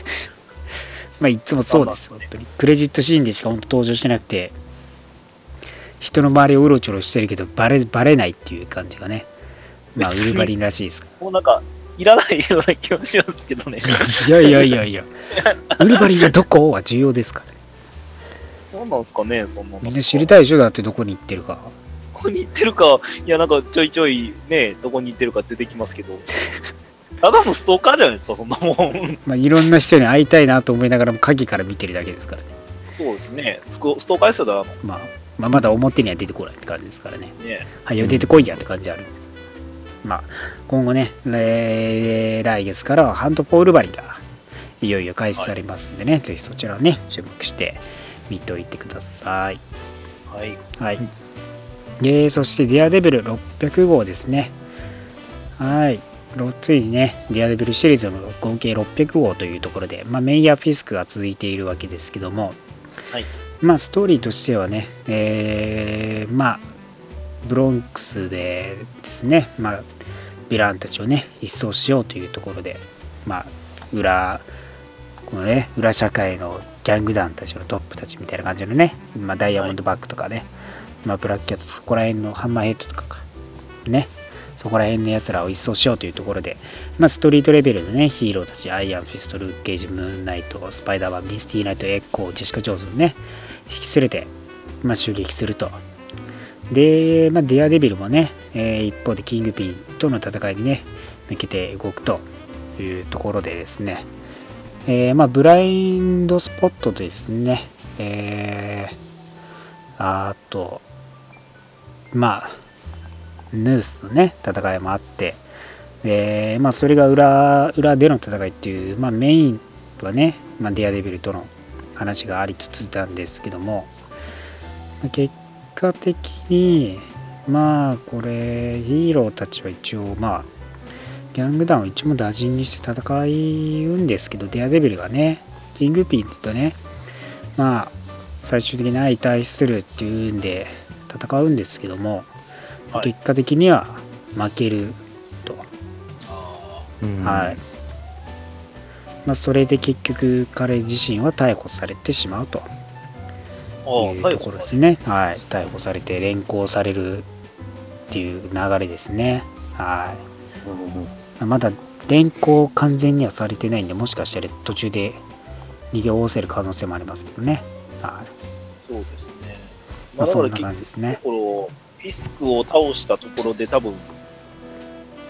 まあ、いつもそうです、本当に。クレジットシーンでしか本当登場してなくて、人の周りをうろちょろしてるけど、バレ、バレないっていう感じがね。まあ、ウル別にヴァリンらしいですかもうなんか、いらないような気がしますけどね。ら。いやいやいやいや、ウルヴァリンがどこは重要ですからね。何なんですかね、そんなの。みんな知りたいでしょだってどこに行ってるか。どこに行ってるか、いや、なんかちょいちょいね、どこに行ってるか出てきますけど、ただのストーカーじゃないですか、そんなもん。まあ、いろんな人に会いたいなと思いながらも影から見てるだけですからね。そうですね。ストーカーですよ、だかまあ、まあ、まだ表には出てこないって感じですからね。らね。はいよ、出てこいやって感じある。まあ、今後ね、来来月からはハント・ポールバリがいよいよ開始されますんでね、ぜひそちらをね、注目して見ておいてください。はい。はい。で、そして、デアデビル600号ですね。はい。ろついにね、デアデビルシリーズの合計600号というところで、まあ、メイヤー・フィスクが続いているわけですけども、はい。まあ、ストーリーとしてはね、えーまあ、ブロンクスでですね、まあ、ヴィランたちをね、一掃しようというところで、まあ、裏、このね、裏社会のギャング団たちのトップたちみたいな感じのね、まあ、ダイヤモンドバックとかね、まあ、ブラックキャット、そこら辺のハンマーヘッドとかか、ね、そこら辺のやつらを一掃しようというところで、まあ、ストリートレベルのね、ヒーローたち、アイアン・フィスト、ルーク・ケイジ、ムーンナイト、スパイダーマン、ミスティ・ナイト、エコー、ジェシカ・ジョーンズをね、引き連れて、まあ、襲撃すると。で、まあ、デアデビルもね、えー一方でキングピンとの戦いにね、向けて動くというところでですね、えーまあ、ブラインドスポットですね、えーあと、まあ、ヌースのね、戦いもあって、でまあ、それが裏裏での戦いっていう、まあ、メインはね、まあ、デアデビルとの話がありつつなんですけども、結果的に、まあ、これ、ヒーローたちは一応、まあ、ギャング団を一網打尽にして戦うんですけど、デアデビルがね、キングピンって言うとね、まあ、最終的に相対するっていうんで戦うんですけども、はい結果的には負けると。はい。まあ、それで結局彼自身は逮捕されてしまうというところですね。はい。逮捕されて連行されるっていう流れですね。はい。まだ連行完全にはされてないんで、もしかしたら途中で逃げおおせる可能性もありますけどね。はい。そうですね。まあ、そんな感じですねところ、ピスクを倒したところで多分、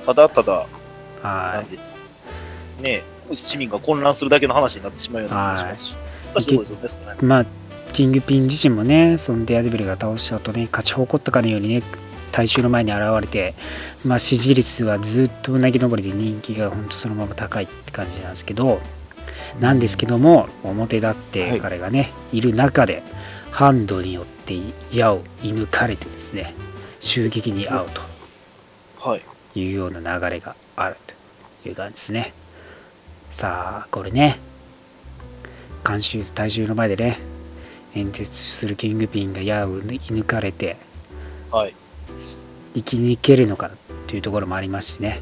ただただ、なはんで、ね、市民が混乱するだけの話になってしまうような気がしますし。難しいところですよね。まあ、キングピン自身もね、そのデアデビルが倒した後ね、勝ち誇ったかのようにね、大衆の前に現れて、まあ、支持率はずっとうなぎ登りで人気が本当そのまま高いって感じなんですけど、なんですけども、表立って彼がね、い、る中で、ハンドによって矢を射抜かれてですね、襲撃に遭うと。はい。いうような流れがあるという感じですね。さあ、これね、監修、大衆の前でね、演説するキングピンが矢を射抜かれて、はい。生き抜けるのかというところもありますしね、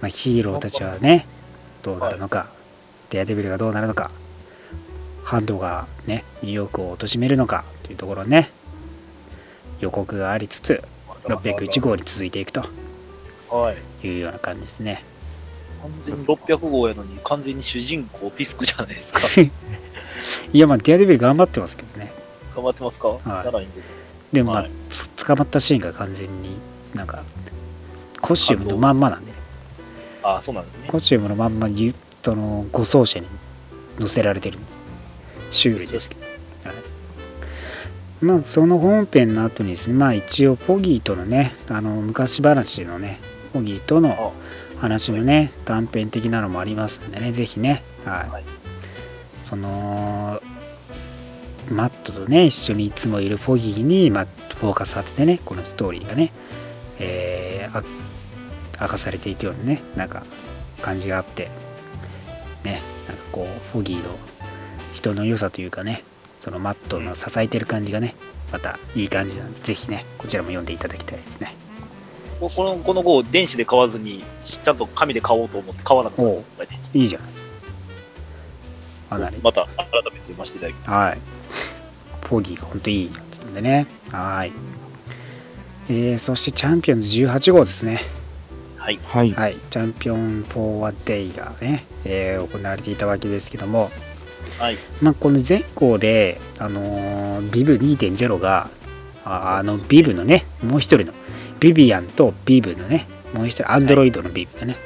まあ、ヒーローたちはね、どうなるのか、デアデビルがどうなるのか、ハンドがね、ニューヨークを貶めるのかというところね、予告がありつつ、601号に続いていくとはい。いうような感じですね。完全に600号やのに、完全に主人公ピスクじゃないですか。いや、まあ、デアデビル頑張ってますけどね。頑張ってますか、いならいですでも、まあはいつ捕まったシーンが完全になんか、コスチュームのまんまなんで、ああ、そうなんですね。コスチュームのまんまゆその護送車に乗せられてる。シュールです。けど。はい。まあ、その本編の後にですね、まあ一応、ポギーとのね、あの、昔話のね、ポギーとの話のね、短編的なのもありますんでね、ぜひね、はい。はい。その、マットとね、一緒にいつもいるポギーに、まあ、フォーカス当ててね、このストーリーがね、えー、あ明かされていくようなね、なんか、感じがあって、ね、なんかこう、フォギーの人の良さというかね、そのマットの支えてる感じがね、またいい感じなんで、ぜひね、こちらも読んでいただきたいですね。ここのこの号、電子で買わずに、ちゃんと紙で買おうと思って買わなかったんですよやっぱりねいいじゃないですか。また改めて読ませていただきます。はい。ポギーが本当いいやつなんでね。はい。えー、そしてチャンピオンズ18号ですね。はい。はい。はい。チャンピオン・フォー・ア・デイがね、えー行われていたわけですけども、はい。まあ、この前後で、あのー、ビブ2.0が、ああの、ビブのね、もう一人の、ビビアンとビブのね、もう一人、アンドロイドのビブがね、はい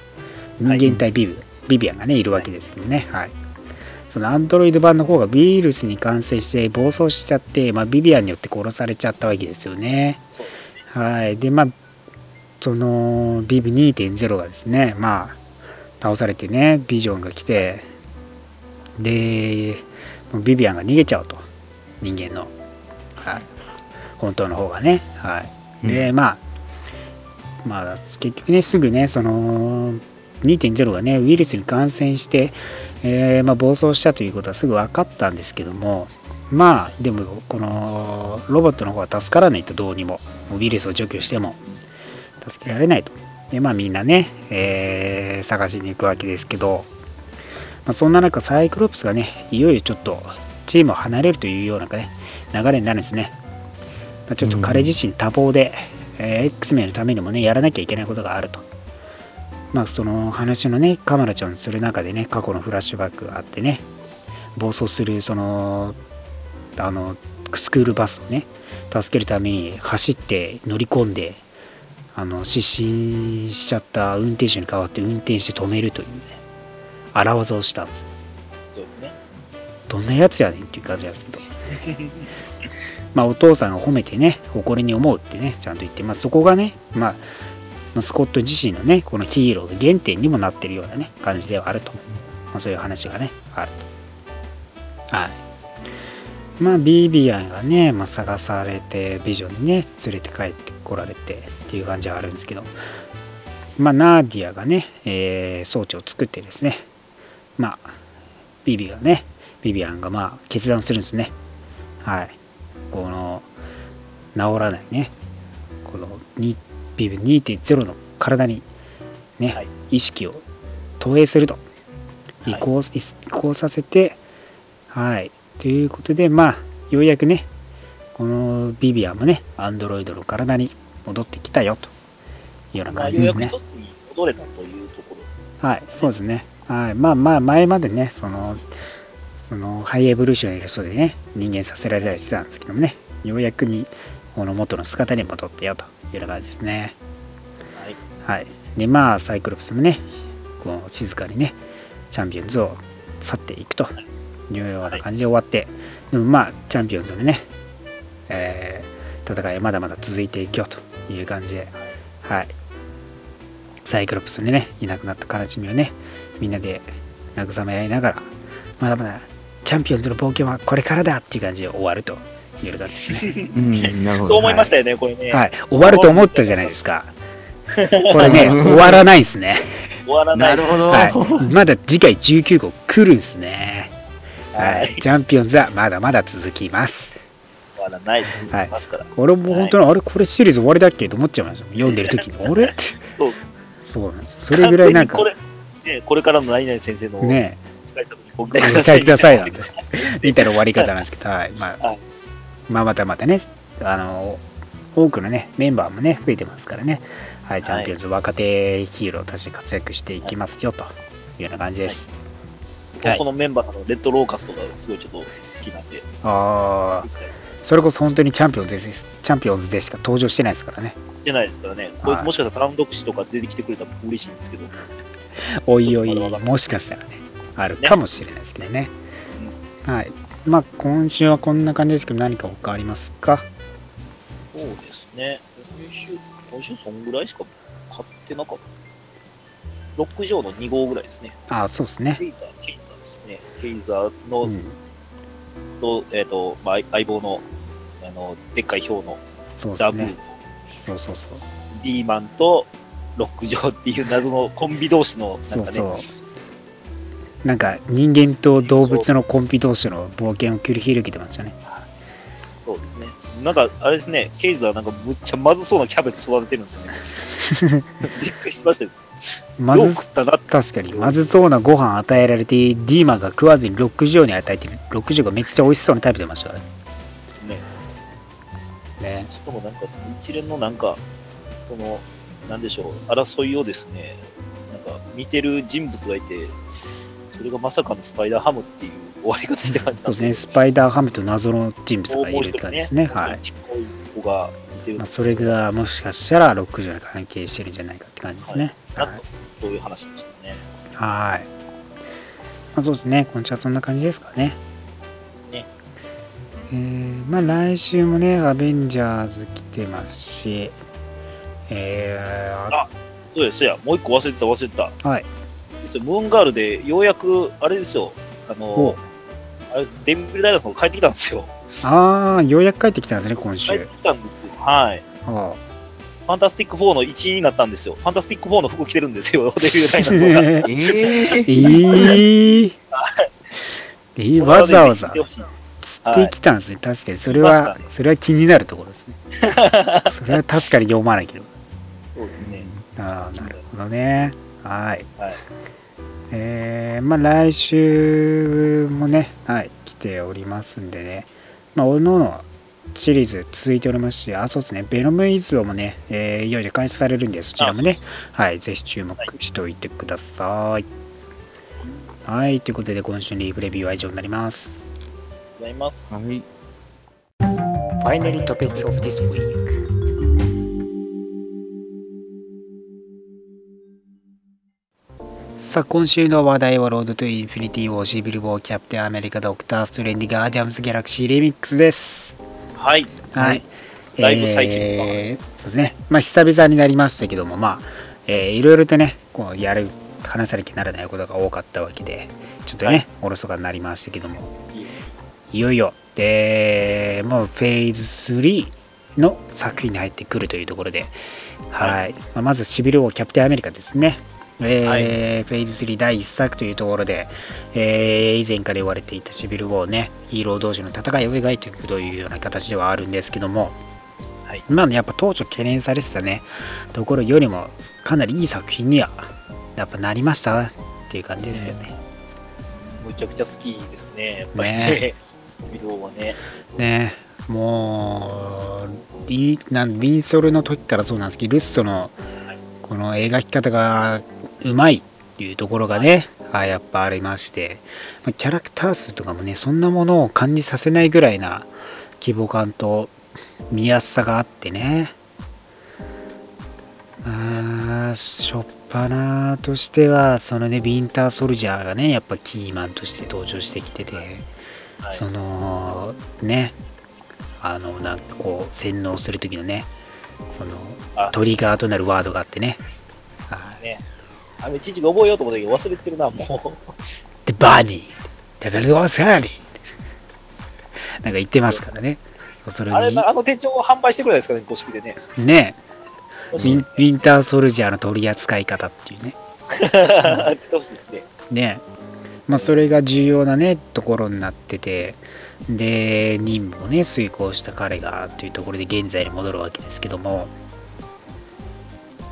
人間対ビブ、ビビアンがね、いるわけですけどね、はい。そのアンドロイド版の方がウイルスに感染して暴走しちゃって、まあ、ビビアンによって殺されちゃったわけですよね。そうですね。はい。で、まあ、その、ビブ2.0がですね、まあ、倒されてね、ビジョンが来て、で、ビビアンが逃げちゃうと。人間の。はい。本当の方がね。はい。で、うんまあ、まあ、結局ね、すぐね、その、2.0がね、ウイルスに感染して、えーまあ、暴走したということはすぐ分かったんですけども、まあ、でも、このロボットの方は助からないと、どうにも。ウイルスを除去しても助けられないと。で、まあ、みんなね、えー探しに行くわけですけど、まあ、そんな中、サイクロプスがね、いよいよちょっとチームを離れるというような、ね、流れになるんですね。まあ、ちょっと彼自身多忙で、えー X メンのためにもね、やらなきゃいけないことがあると。まあ、その話のね、カマラちゃんする中でね、過去のフラッシュバックがあってね、暴走する、その、あの、スクールバスをね、助けるために走って乗り込んで、あの、失神しちゃった運転手に代わって運転して止めるというね、荒技をしたんです。そうですね。どんなやつやねんっていう感じなんですけど。まあ、お父さんが褒めてね、誇りに思うってね、ちゃんと言って、まあ、そこがね、まあ、スコット自身のね、このヒーローの原点にもなってるようなね、感じではあると。まあ、そういう話がね、あると。はい。まあ、ビビアンがね、まあ、探されて、ビジョンにね、連れて帰ってこられてっていう感じはあるんですけど、まあ、ナーディアがね、えー装置を作ってですね、まあ、ビビがね、ビビアンがまあ決断するんですね。はい。この、治らないね、このにビビ2.0の体にね、はい意識を投影すると。移はい行,、移行させて、はい。ということで、まあ、ようやくね、このビビアンもね、アンドロイドの体に戻ってきたよというようなまあ、感じですねようやく一。つに戻れたというところ。はい、そうですね。はい、まあまあ、前までね、その、そのハイエボリューションの人でね、人間させられたりしてたんですけどもね、ようやくに、この元の姿に戻ってよというような感じですね。はい。はい。で、まあ、サイクロプスもね、こう静かにね、チャンピオンズを去っていくというような感じで終わって、でもまあ、チャンピオンズのね、えー戦いはまだまだ続いていくよという感じで、はい。サイクロプスにね、いなくなった悲しみをね、みんなで慰め合いながら、まだまだチャンピオンズの冒険はこれからだっていう感じで終わるというような感じですね。うん、なるほそうど。思いましたよね、これね。はい。終わると思ったじゃないですか。これね、終わらないですね。終わらない。なるほど。はい。まだ次回19号来るんですね。ははいい。チャンピオンズはまだまだ続きます。終わらない続きますから。俺も本当に、あれ、これシリーズ終わりだっけと思っちゃいました。読んでる時に。あれ？って。そう。そうなんです。それぐらいなんかこ、れ、ね、これからの何々先生のね、ご期ご待くださいなんて、みたいな終わり方なんですけど、はい。まあ、はいまあ、またまたね、あの、多くのね、メンバーもね、増えてますからね、はい、チャンピオンズ若手ヒーローたちで活躍していきますよ、というような感じです。はいこのメンバーのレッドローカスとかすごいちょっと好きなんで。ああ、それこそ本当にチャンピオンズです、チャンピオンズでしか登場してないですからね。してないですからね。こいつもしかしたら単独誌とか出てきてくれたら嬉しいんですけど。おいおいもしかしたらね、あるかもしれないですけどね。はい。まあ、今週はこんな感じですけど、何か他ありますか？そうですね。今週、今週そんぐらいしか買ってなかった。ロック上の2号ぐらいですね。ああ、そうですねケ。イザー、ケイザーですね。ケイザーの、うん、と、えっ、と、まあ、相棒の、あの、でっかい表のザブー、そう。そうそうそう。ディーマンとロック上っていう謎のコンビ同士の、なんかね、そうそう。なんか人間と動物のコンビ同士の冒険を繰り広げてましたね。そうですね。なんか、あれですね、ケイザーなんかむっちゃまずそうなキャベツ育ててるんですよね。びっくりしましたよ。まずったな。確かにまずそうなご飯与えられてディーマンが食わずにロックジョーに与えてるロックジョーがめっちゃ美味しそうに食べてましたからねね。ねしかもなんかその一連のなんか、その、なんでしょう、争いをですね、なんか見てる人物がいて、それがまさかのスパイダーハムっていう終わり方してましたそうですね。スパイダーハムと謎の人物がいる感じですね。はい、子がまあ、それがもしかしたらロックジョーに関係してるんじゃないかって感じですね。はい。はい。そういう話でしたね。はい、まあ、そうですね。今週はそんな感じですかね。ね。えーまあ来週もねアベンジャーズ来てますしえー、ああそうです、そうや、もう一個忘れてた、忘れてた。はい。ムーンガールでようやく、あれですよ、あほの、あれ、デンビル・ダイナソン帰ってきたんですよ。ああようやく帰ってきたんですね今週。帰ってきたんですよ。はい。はファンタスティック4の一員になったんですよ。ファンタスティック4の服着てるんですよ、デビル・ダイナソンが。ええー、ー、えー、わざわざ。着てきたんですね、確かに。それは、それは気になるところですね。それは確かに読まなければそうですね。ああなるほどねはいはい。えー、まあ来週もね、はい、来ておりますんでね、まあ、おのおのシリーズ続いておりますし、あ、そうですね、ベノムイズロもね、えーいよいよ開始されるんで、そちらもね、はい、ぜひ注目しておいてください。はい、ということで、今週のリーフレビューは以上になります。ございます。はい。Binary Topics of this week さあ今週の話題はロードトゥインフィニティウォーシビル・ウォーキャプテンアメリカドクター・ストレンジガーディアンズ・ギャラクシー・リミックスですはい。はい。だいぶ最近えーそうですね。まあ、久々になりましたけども、まあ、えーいろいろとね、こう、やる、話さなきゃならないことが多かったわけで、ちょっとね、はいおろそかになりましたけども、いいいよいよ、で、もうフェーズ3の作品に入ってくるというところで、はい。まあまず、シビル王キャプテンアメリカですね。えーはいフェーズ3第1作というところで、えー以前から言われていたシビル王ね、ヒーロー同士の戦いを描いていくというような形ではあるんですけども、はい。まあね、やっぱ当初懸念されてたね、ところよりもかなりいい作品にはやっぱなりましたっていう感じですよね。むちゃくちゃ好きですね。やっぱりねね。ビルはね。ねもう、リなんウィンソルの時からそうなんですけど、ルッソのこの描き方がうまいっていうところがね、はい、やっぱありまして、まあキャラクター数とかもね、そんなものを感じさせないぐらいな規模感と見やすさがあってね。あーしょっぱなとしては、そのね、ビンターソルジャーがね、やっぱキーマンとして登場してきてて、はい。そのねあのなんかこう洗脳する時のねそのあトリガーとなるワードがあってねはいね。あの、一時覚えようと思ったけど忘れてるな、もでバーニー。ダダルワサーリー。なんか言ってますからね。それう。あれ、にあの手帳を販売してくれないですかね、公式でね。ね。ウィンウィンターソルジャーの取り扱い方っていうね。やってほしいですね。ね。まあそれが重要なねところになってて。で任務をね遂行した彼がというところで現在に戻るわけですけども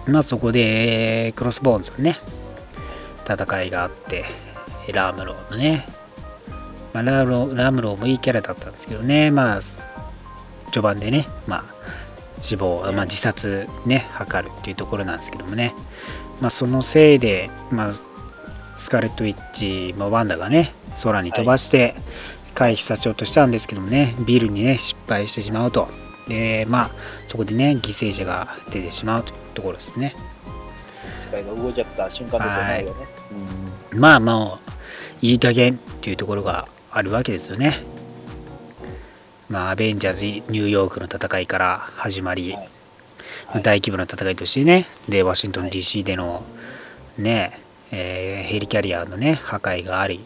まあそこでクロスボーンズのね戦いがあってラームローのね、まあ、ラーロラムローもいいキャラだったんですけどねまあ序盤でねまあ死亡、まあ、自殺ね図るっていうところなんですけどもねまあそのせいでまあスカーレット・ウィッチ、まあ、ワンダがね空に飛ばして回避させようとしたんですけどもねビルにね失敗してしまうとでまあそこでね犠牲者が出てしまうというところですね。使いが動いちゃった瞬間ですよね、はい。あれはね。まあもういい加減っていうところがあるわけですよね。まあアベンジャーズニューヨークの戦いから始まり、はい。はい。大規模な戦いとしてねでワシントンはい。DC でのね、えーヘリキャリアのね破壊があり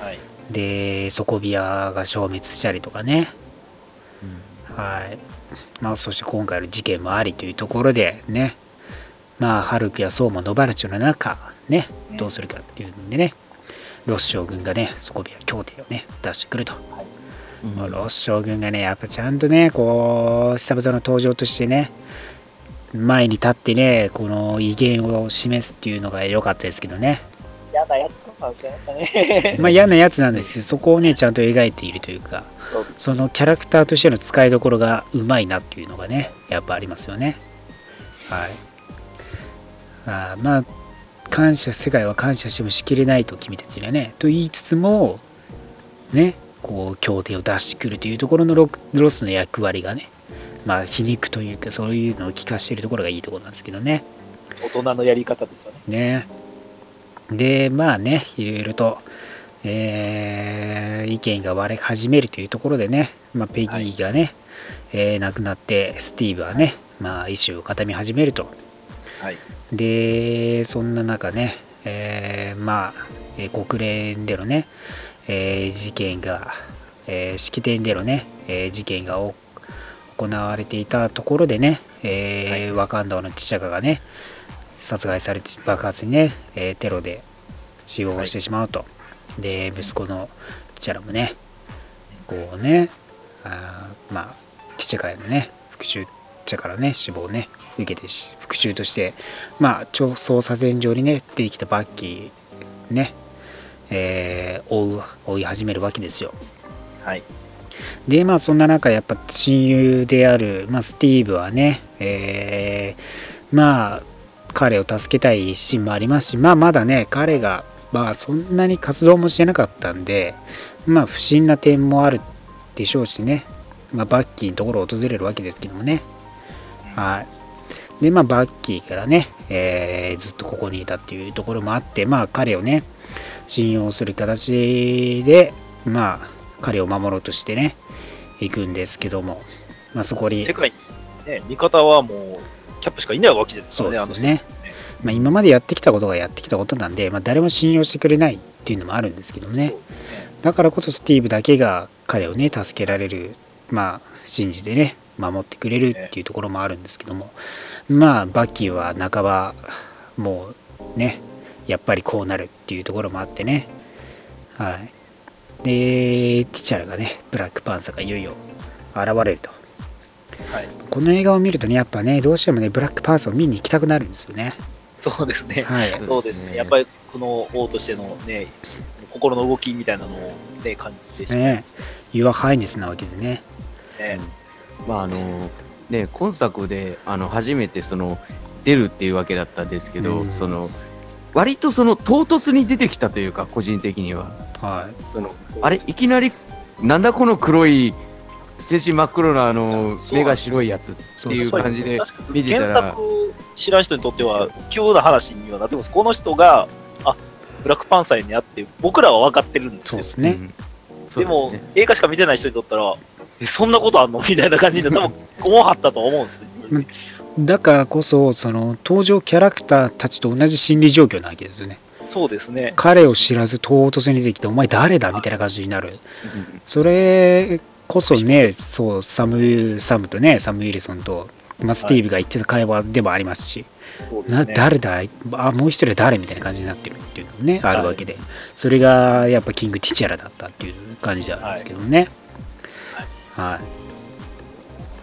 はい。で底ビアが消滅したりとかねはい。まあ、そして今回の事件もありというところでね、まあ、ハルクやソーも野放しの中、ね、どうするかっていうんでね、ロス将軍がね、ソコヴィア協定をね、出してくると。まあロス将軍がね、やっぱちゃんとね、こう、久々の登場としてね、前に立ってね、この威厳を示すっていうのが良かったですけどね。嫌なやつなんですよね。まあ嫌なやつなんですけど、そこをね、ちゃんと描いているというか、そのキャラクターとしての使いどころがうまいなっていうのがね、やっぱありますよね。はい。あーまあ、感謝、世界は感謝してもしきれないと君たちにはね、と言いつつも、ね、こう、協定を出してくるというところのロロスの役割がね、まあ、皮肉というか、そういうのを聞かしているところがいいところなんですけどね。大人のやり方ですよね。ね。で、まあね、いろいろと、えー意見が割れ始めるというところでね、まあ、ペギーがね、えー亡くなって、スティーブはね、まあ、意思を固め始めると。はい。で、そんな中ね、えーまあ、えー国連でのね、えー事件が、えー式典でのね、えー事件がお行われていたところでね、えーワカンダの記者がね、殺害されて爆発にね、えーテロで死亡してしまうと。で、息子のチャラもね、こうね、あーまあ、ティチャカへのね、復讐者からね、死亡をね、受けてし、復讐として、まあ、超捜査線上にね、出てきたバッキー、ね、えー追う、追い始めるわけですよ。はい。で、まあ、そんな中、やっぱ親友である、まあ、スティーブはね、えーまあ、彼を助けたい一心もありますし、まあ、まだね、彼が、まあ、そんなに活動もしてなかったんで、まあ、不審な点もあるでしょうしね、まあ、バッキーのところを訪れるわけですけどもね。はい。で、まあ、バッキーからね、えーずっとここにいたっていうところもあって、まあ、彼をね、信用する形で、まあ、彼を守ろうとしてね、行くんですけども、まあ、そこに、世界に、ね、味方はもう、キャップしかいないわけですからね、そうですよねまあ、今までやってきたことがやってきたことなんで、まあ、誰も信用してくれないっていうのもあるんですけどね。だからこそスティーブだけが彼をね、助けられる、まあ、信じてね、守ってくれるっていうところもあるんですけども、まあ、バッキーは半ば、もうね、やっぱりこうなるっていうところもあってね、はい。で、ティチャラがね、ブラックパンサーがいよいよ現れると。はい、この映画を見るとね、やっぱね、どうしてもね、ブラックパンサーを見に行きたくなるんですよね。そうですね。はい。そうですね。やっぱり、この王としてのね、心の動きみたいなのをね、感じてしまいねます Your Highness なわけでね。ね。まああのね、今作であの初めてその出るっていうわけだったんですけど、うんその割とその唐突に出てきたというか、個人的には。はい。そのあれ、いきなり、なんだこの黒い、全身真っ黒なあの目が白いやつっていう感じで見てたら、作知らん人にとっては、急な話にはなってます。この人が、あ、ブラックパンサーにあって、僕らは分かってるんですよ。そうですね。でもね、映画しか見てない人にとったら、え、そんなことあんの？みたいな感じで、多分思わはったと思うんですね。だからこそ、その登場キャラクターたちと同じ心理状況なわけですよね。そうですね。彼を知らず唐突に出てきて、お前誰だ？みたいな感じになる。うんそれこそね、そう、サム、サムとね、サム・ウィルソンと、まあ、スティーブが言ってた会話でもありますし、なそうですね。誰だあ、もう一人誰みたいな感じになってるっていうのもね、あるわけで、それがやっぱキング・ティチャラだったっていう感じなんですけどね。は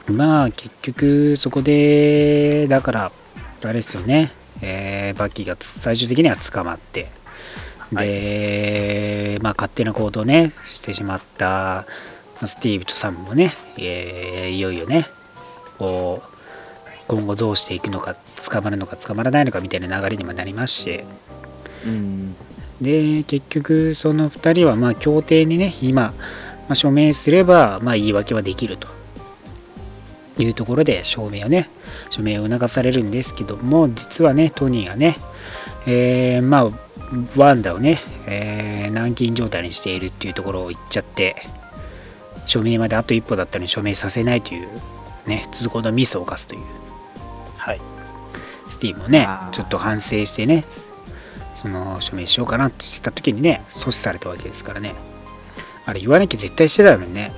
い。まあ、結局、そこで、だから、あれですよね、えーバッキーがつ最終的には捕まって、で、まあ、勝手な行動をね、してしまった、まあスティーブとサムもね、えーいよいよね、こう、今後どうしていくのか、捕まるのか捕まらないのかみたいな流れにもなりますし、うん。で、結局、その2人は、まあ、協定にね、今、まあ、署名すれば、まあ、言い訳はできると。いうところで、署名をね、署名を促されるんですけども、実はね、トニーがね、えーまあ、ワンダをね、えー軟禁状態にしているっていうところを言っちゃって、署名まであと一歩だったのに署名させないという、ね、通行のミスを犯すという。はい。スティーブもねちょっと反省してね、その署名しようかなってしてた時にね、阻止されたわけですからね。あれ言わなきゃ絶対してたのにね、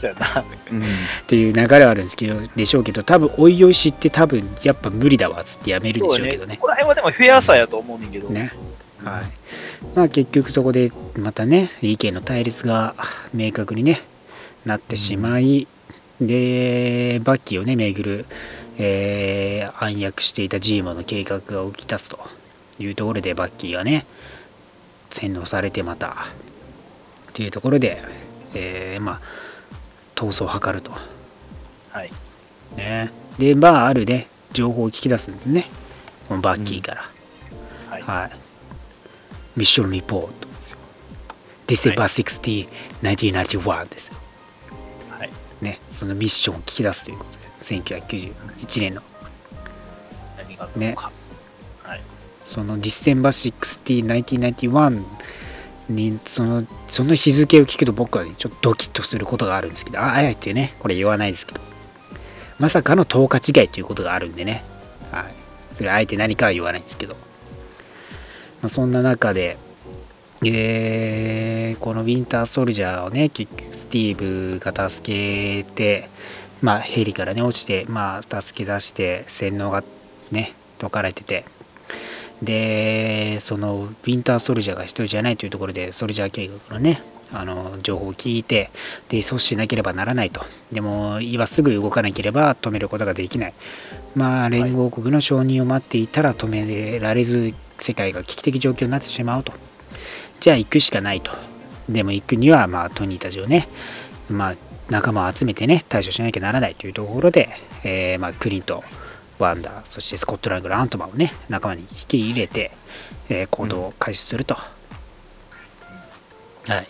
そうやな。うんっていう流れはあるんですけど、でしょうけど、多分おいおい知って多分やっぱ無理だわっつってやめるでしょうけどねこ。こら辺はでもフェアさやと思うねんけど。ね。はい。まあ結局そこでまたね、意見の対立が明確にね、なってしまい、で、バッキーをね、巡る、えー暗躍していたジーモの計画が起き出すというところで、バッキーがね、洗脳されてまた、というところで、えーまあ、逃走を図ると。はい。ね。で、まあ、あるね、情報を聞き出すんですね。このバッキーから。はい。はい。ミッションリポートですよ。December 60、1991ですよ。はい。ね、そのミッションを聞き出すということで、1991年の、何があったのか。はい。その December 60、1991に、その、その日付を聞くと僕はね、ちょっとドキッとすることがあるんですけど、ああえてね、これ言わないですけど、まさかの10日違いということがあるんでね、はい。それあえて何かは言わないんですけど、まあ、そんな中で、えーこのウィンターソルジャーをね、結局スティーブが助けて、まあ、ヘリからね、落ちて、まあ、助け出して、洗脳がね、解かれてて、で、その、ウィンターソルジャーが一人じゃないというところで、ソルジャー計画のね、あの、情報を聞いて、で、阻止しなければならないと。でも、今すぐ動かなければ止めることができない。まあ、連合国の承認を待っていたら止められず、世界が危機的状況になってしまうと。じゃあ行くしかないと。でも行くには、まあ、トニーたちをね、まあ、仲間を集めてね、対処しなきゃならないというところで、えーまあ、クリント、ワンダー、そしてスコットランドのアントマンをね、仲間に引き入れて、えー行動を開始すると。はい。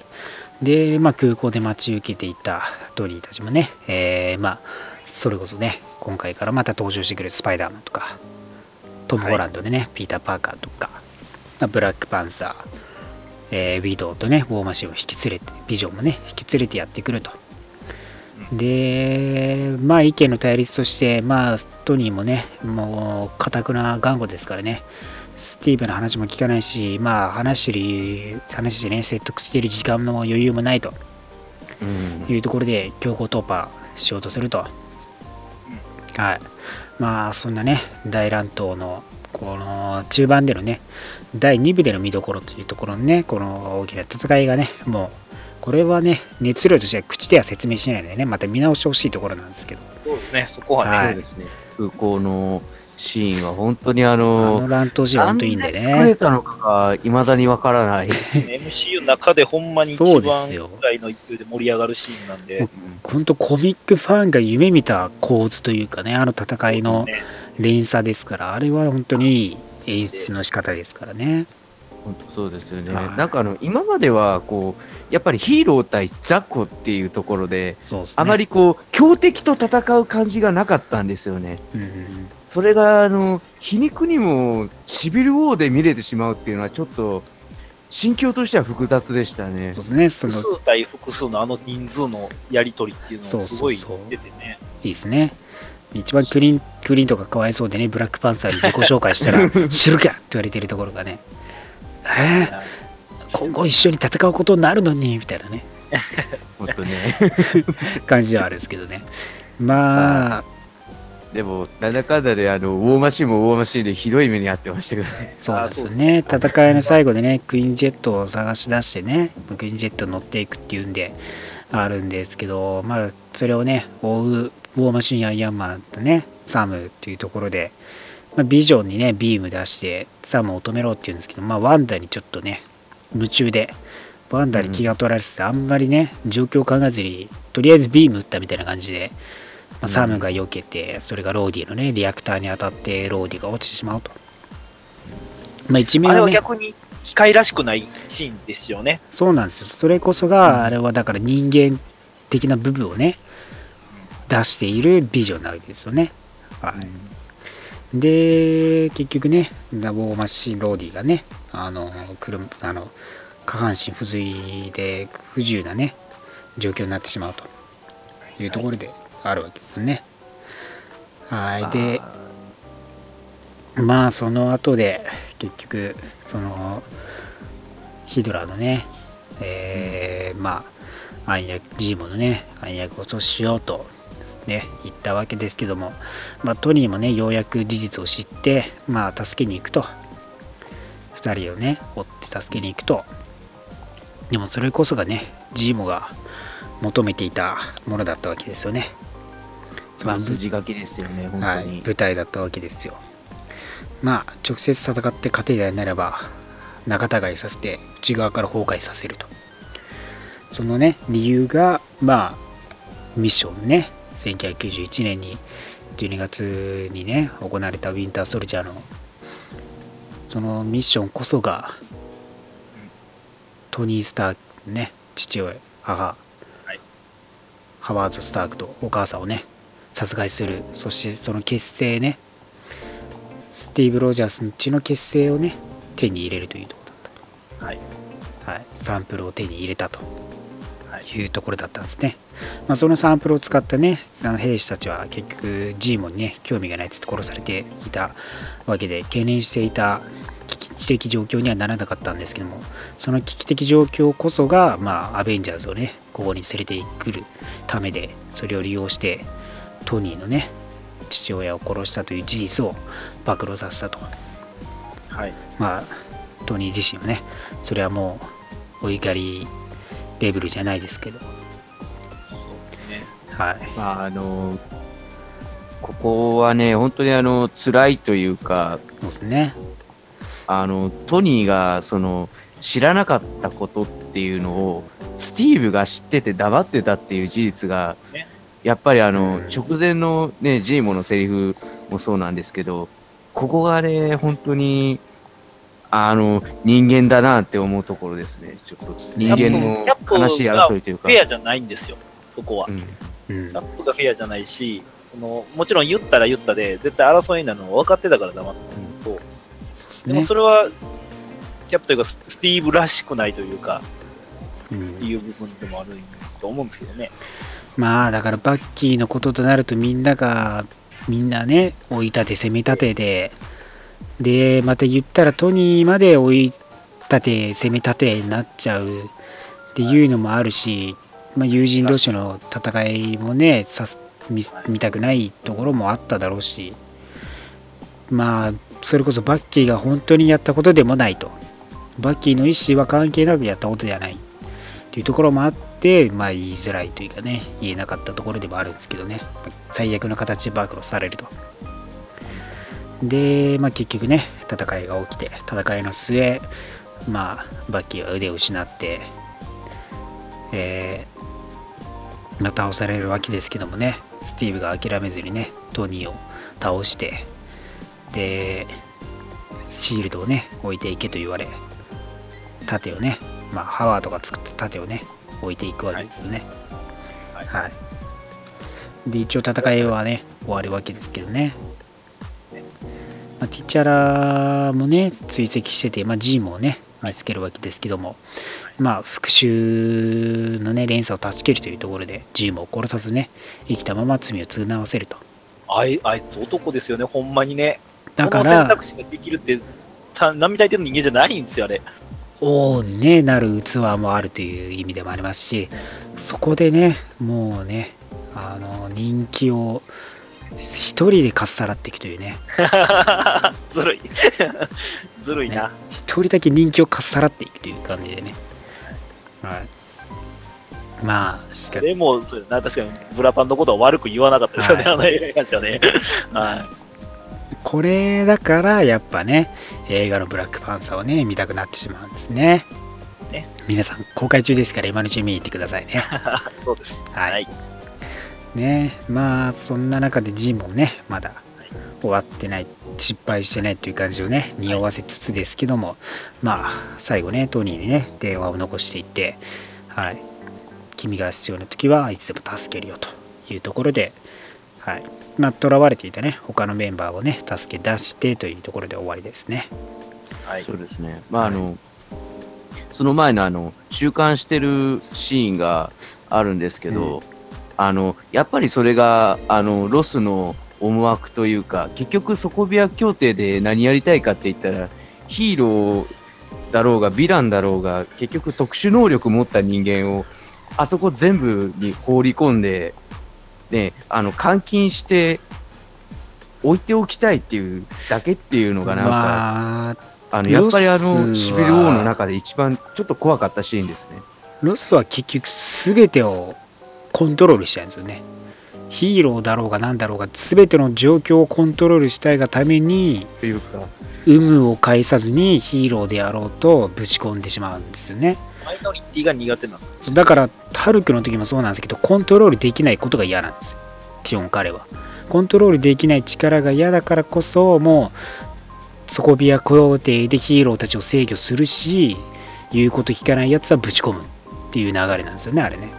で、まあ、空港で待ち受けていたトニーたちもね、えーまあ、それこそね、今回からまた登場してくるスパイダーマンとか、トム・ホランドでね、ピーター・パーカーとか、まあ、ブラックパンサー、えーウィドウとね、ウォーマシンを引き連れて、ビジョンもね、引き連れてやってくると。で、まあ意見の対立として、まあトニーもね、もう、かたくな頑固ですからね、スティーブの話も聞かないし、まあ話してる、話してね、説得している時間の余裕もないとうんいうところで、強行突破しようとすると。はい。まあ、そんなね、大乱闘の、この中盤でのね、第2部での見どころというところのね、この大きな戦いがね、もう、これはね、熱量としては口では説明しないのでね、また見直してほしいところなんですけど、そうですね、そこはね、はいそうですね。空港のシーンは本当にああの、の乱闘シーンは本当にいいんでなん作れね。たのかが未だにわからない。MCU の中でほんまに一そうで番すよぐらいの勢いで盛り上がるシーンなんで、本当コミックファンが夢見た構図というかね、あの戦いのね連鎖ですから、あれは本当にいい演出の仕方ですからね。本当そうですよね。はいなんかあの、今まではこう、やっぱりヒーロー対雑魚っていうところで、ね。あまりこう、強敵と戦う感じがなかったんですよね。うんうんそれが、あの、皮肉にもシビルウォーで見れてしまうっていうのはちょっと、心境としては複雑でしたねそう。ですね、その複数対複数のあの人数のやり取りっていうのそうがすごいそうそう出てね。いいですね。一番クリンクリントがかわいそうでね、ブラックパンサーに自己紹介したら、知るかって言われてるところがね、えー、今後一緒に戦うことになるのに、みたいなね、本当ね。感じではあるんですけどね。まあ、でも、なんだかんだで、あの、ウォーマシンもウォーマシンでひどい目に遭ってましたけどね。そうなんですよね。戦いの最後でね、クイーンジェットを探し出してね、クインジェットに乗っていくっていうんで、あるんですけど、まあ、それをね、追うウォーマシンやアイアンマンとね、サムっていうところで、まあ、ビジョンにね、ビーム出して、サムを止めろって言うんですけど、まあ、ワンダにちょっとね、夢中で、ワンダに気が取られてて、あんまりね、状況を考えずに、とりあえずビーム撃ったみたいな感じで、まあ、サムが避けて、それがローディのね、リアクターに当たって、ローディが落ちてしまうと。まあ、一面あれはね、は逆に機械らしくないシーンですよね。そうなんですよ。それこそが、あれはだから人間的な部分をね、出しているビジョンなわけですよね。はい。で、結局ね、ダボーマシンローディがね、あの、車、あの、下半身不随で不自由なね、状況になってしまうというところであるわけですよね。はい。で、まあ、その後で、結局、その、ヒドラのね、えーまあ、暗躍、ジーモのね、暗躍を阻止しようと、ね、言ったわけですけども、まあ、トニーもね、ようやく事実を知って、まあ、助けに行くと、2人をね、追って助けに行くと、でもそれこそがね、ジーモが求めていたものだったわけですよね。まあ筋書きですよね、本はい、当に。舞台だったわけですよ。まあ、直接戦って勝てないならば、仲違いさせて、内側から崩壊させると。そのね、理由が、まあ、ミッションね、1991年に、12月にね、行われたウィンター・ソルジャーの、そのミッションこそが、トニー・スタークね、父親、母、はいハワード・スタークとお母さんをね、殺害する、そしてその結成ね、スティーブ・ロジャースの血の結成をね、手に入れるというところだはい。った。はい、サンプルを手に入れたとはい。いうところだったんですね。まあ、そのサンプルを使ったね、あの兵士たちは結局、ジーモンにね、興味がないっつって殺されていたわけで、懸念していた危機的状況にはならなかったんですけども、その危機的状況こそが、まあ、アベンジャーズをね、ここに連れてくるためで、それを利用して、トニーのね、父親を殺したという事実を暴露させたと。はい。まあ、トニー自身はね、それはもう、お怒りレベルじゃないですけど。はい。まあ、あの、ここはね、本当にあの、辛いというか、そうですね。あの、トニーが、その、知らなかったことっていうのを、スティーブが知ってて黙ってたっていう事実がね、やっぱりあの、うん直前のね、ジーモのセリフもそうなんですけど、ここがね、本当に、あの、人間だなって思うところですね。ちょっと人間の悲しい争いというか。フェアじゃないんですよ、そこは。うんうんキャップがフェアじゃないし、そのもちろん言ったら言ったで、絶対争いになるの分かってたから黙ってたのと、でもそれは、キャップというかス、スティーブらしくないというか、うんっていう部分でもあると思うんですけどね。まあだからバッキーのこととなるとみんながみんなね追い立て攻め立てで。でまた言ったらトニーまで追い立て攻め立てになっちゃう。っていうのもあるし、まあ、友人同士の戦いもねさす見見たくないところもあっただろうし。まあそれこそバッキーが本当にやったことでもないと。バッキーの意思は関係なくやったことではない。っていうところもあって、まあ、言いづらいというかね、言えなかったところでもあるんですけどね、最悪の形で暴露されると。で、まあ、結局ね、戦いが起きて、戦いの末、まあ、バッキーは腕を失って、えーまあ、倒されるわけですけどもね、スティーブが諦めずにね、トニーを倒して、で、シールドをね、置いていけと言われ、盾をね、まあ、ハワードが作った盾をね、置いていくわけですよね。はいはい。で、一応戦いはね、終わるわけですけどね。まあ、ティチャラもね、追跡してて、まあ、ジームをね、見つけるわけですけども、まあ、復讐のね、連鎖を助けるというところで、ジームを殺さずね、生きたまま罪を償わせると。あいあいつ男ですよね、ほんまにね。だかこの選ら、択肢ができるって、た並大抵の人間じゃないんですよ、あれ。王に、ね、なる器もあるという意味でもありますし、そこでね、もうね、あの人気を一人でかっさらっていくというね、ずるい。ずるいな。一人だけ人気をかっさらっていくという感じでね。はい。まあ、しかでも、そうだな確かに、ブラパンのことは悪く言わなかったですよね、はいあの映画に関してはね。はこれだからやっぱね、映画のブラックパンサーをね、見たくなってしまうんですね。ね皆さん、公開中ですから今のうちに見に行ってくださいね。い。そうです。はいはい。ねまあそんな中でジンもねまだ終わってない失敗してないという感じをね匂わせつつですけどもまあ最後ねトニーにね電話を残していってはい君が必要な時はいつでも助けるよというところではいまあ囚われていたね他のメンバーをね助け出してというところで終わりですね。はい。そうですね。まあ、あの、その前のあの、習慣してるシーンがあるんですけど、あの、やっぱりそれが、あの、ロスの思惑というか、結局、底部屋協定で何やりたいかって言ったら、ヒーローだろうが、ヴィランだろうが、結局特殊能力持った人間を、あそこ全部に放り込んで、ね、あの、監禁して、置いておきたいっていうだけっていうのがなんか、まああの、やっぱりあの、シビル王の中で一番ちょっと怖かったシーンですね。ロスは結局全てをコントロールしたいんですよね。ヒーローだろうが何だろうが全ての状況をコントロールしたいがためにというか、有無を介さずにヒーローであろうとぶち込んでしまうんですよね。マイノリティが苦手なんです。だからハルクの時もそうなんですけどコントロールできないことが嫌なんですよ。基本彼は。コントロールできない力が嫌だからこそもうソコヴィア協定でヒーローたちを制御するし言うこと聞かないやつはぶち込むっていう流れなんですよねあれね。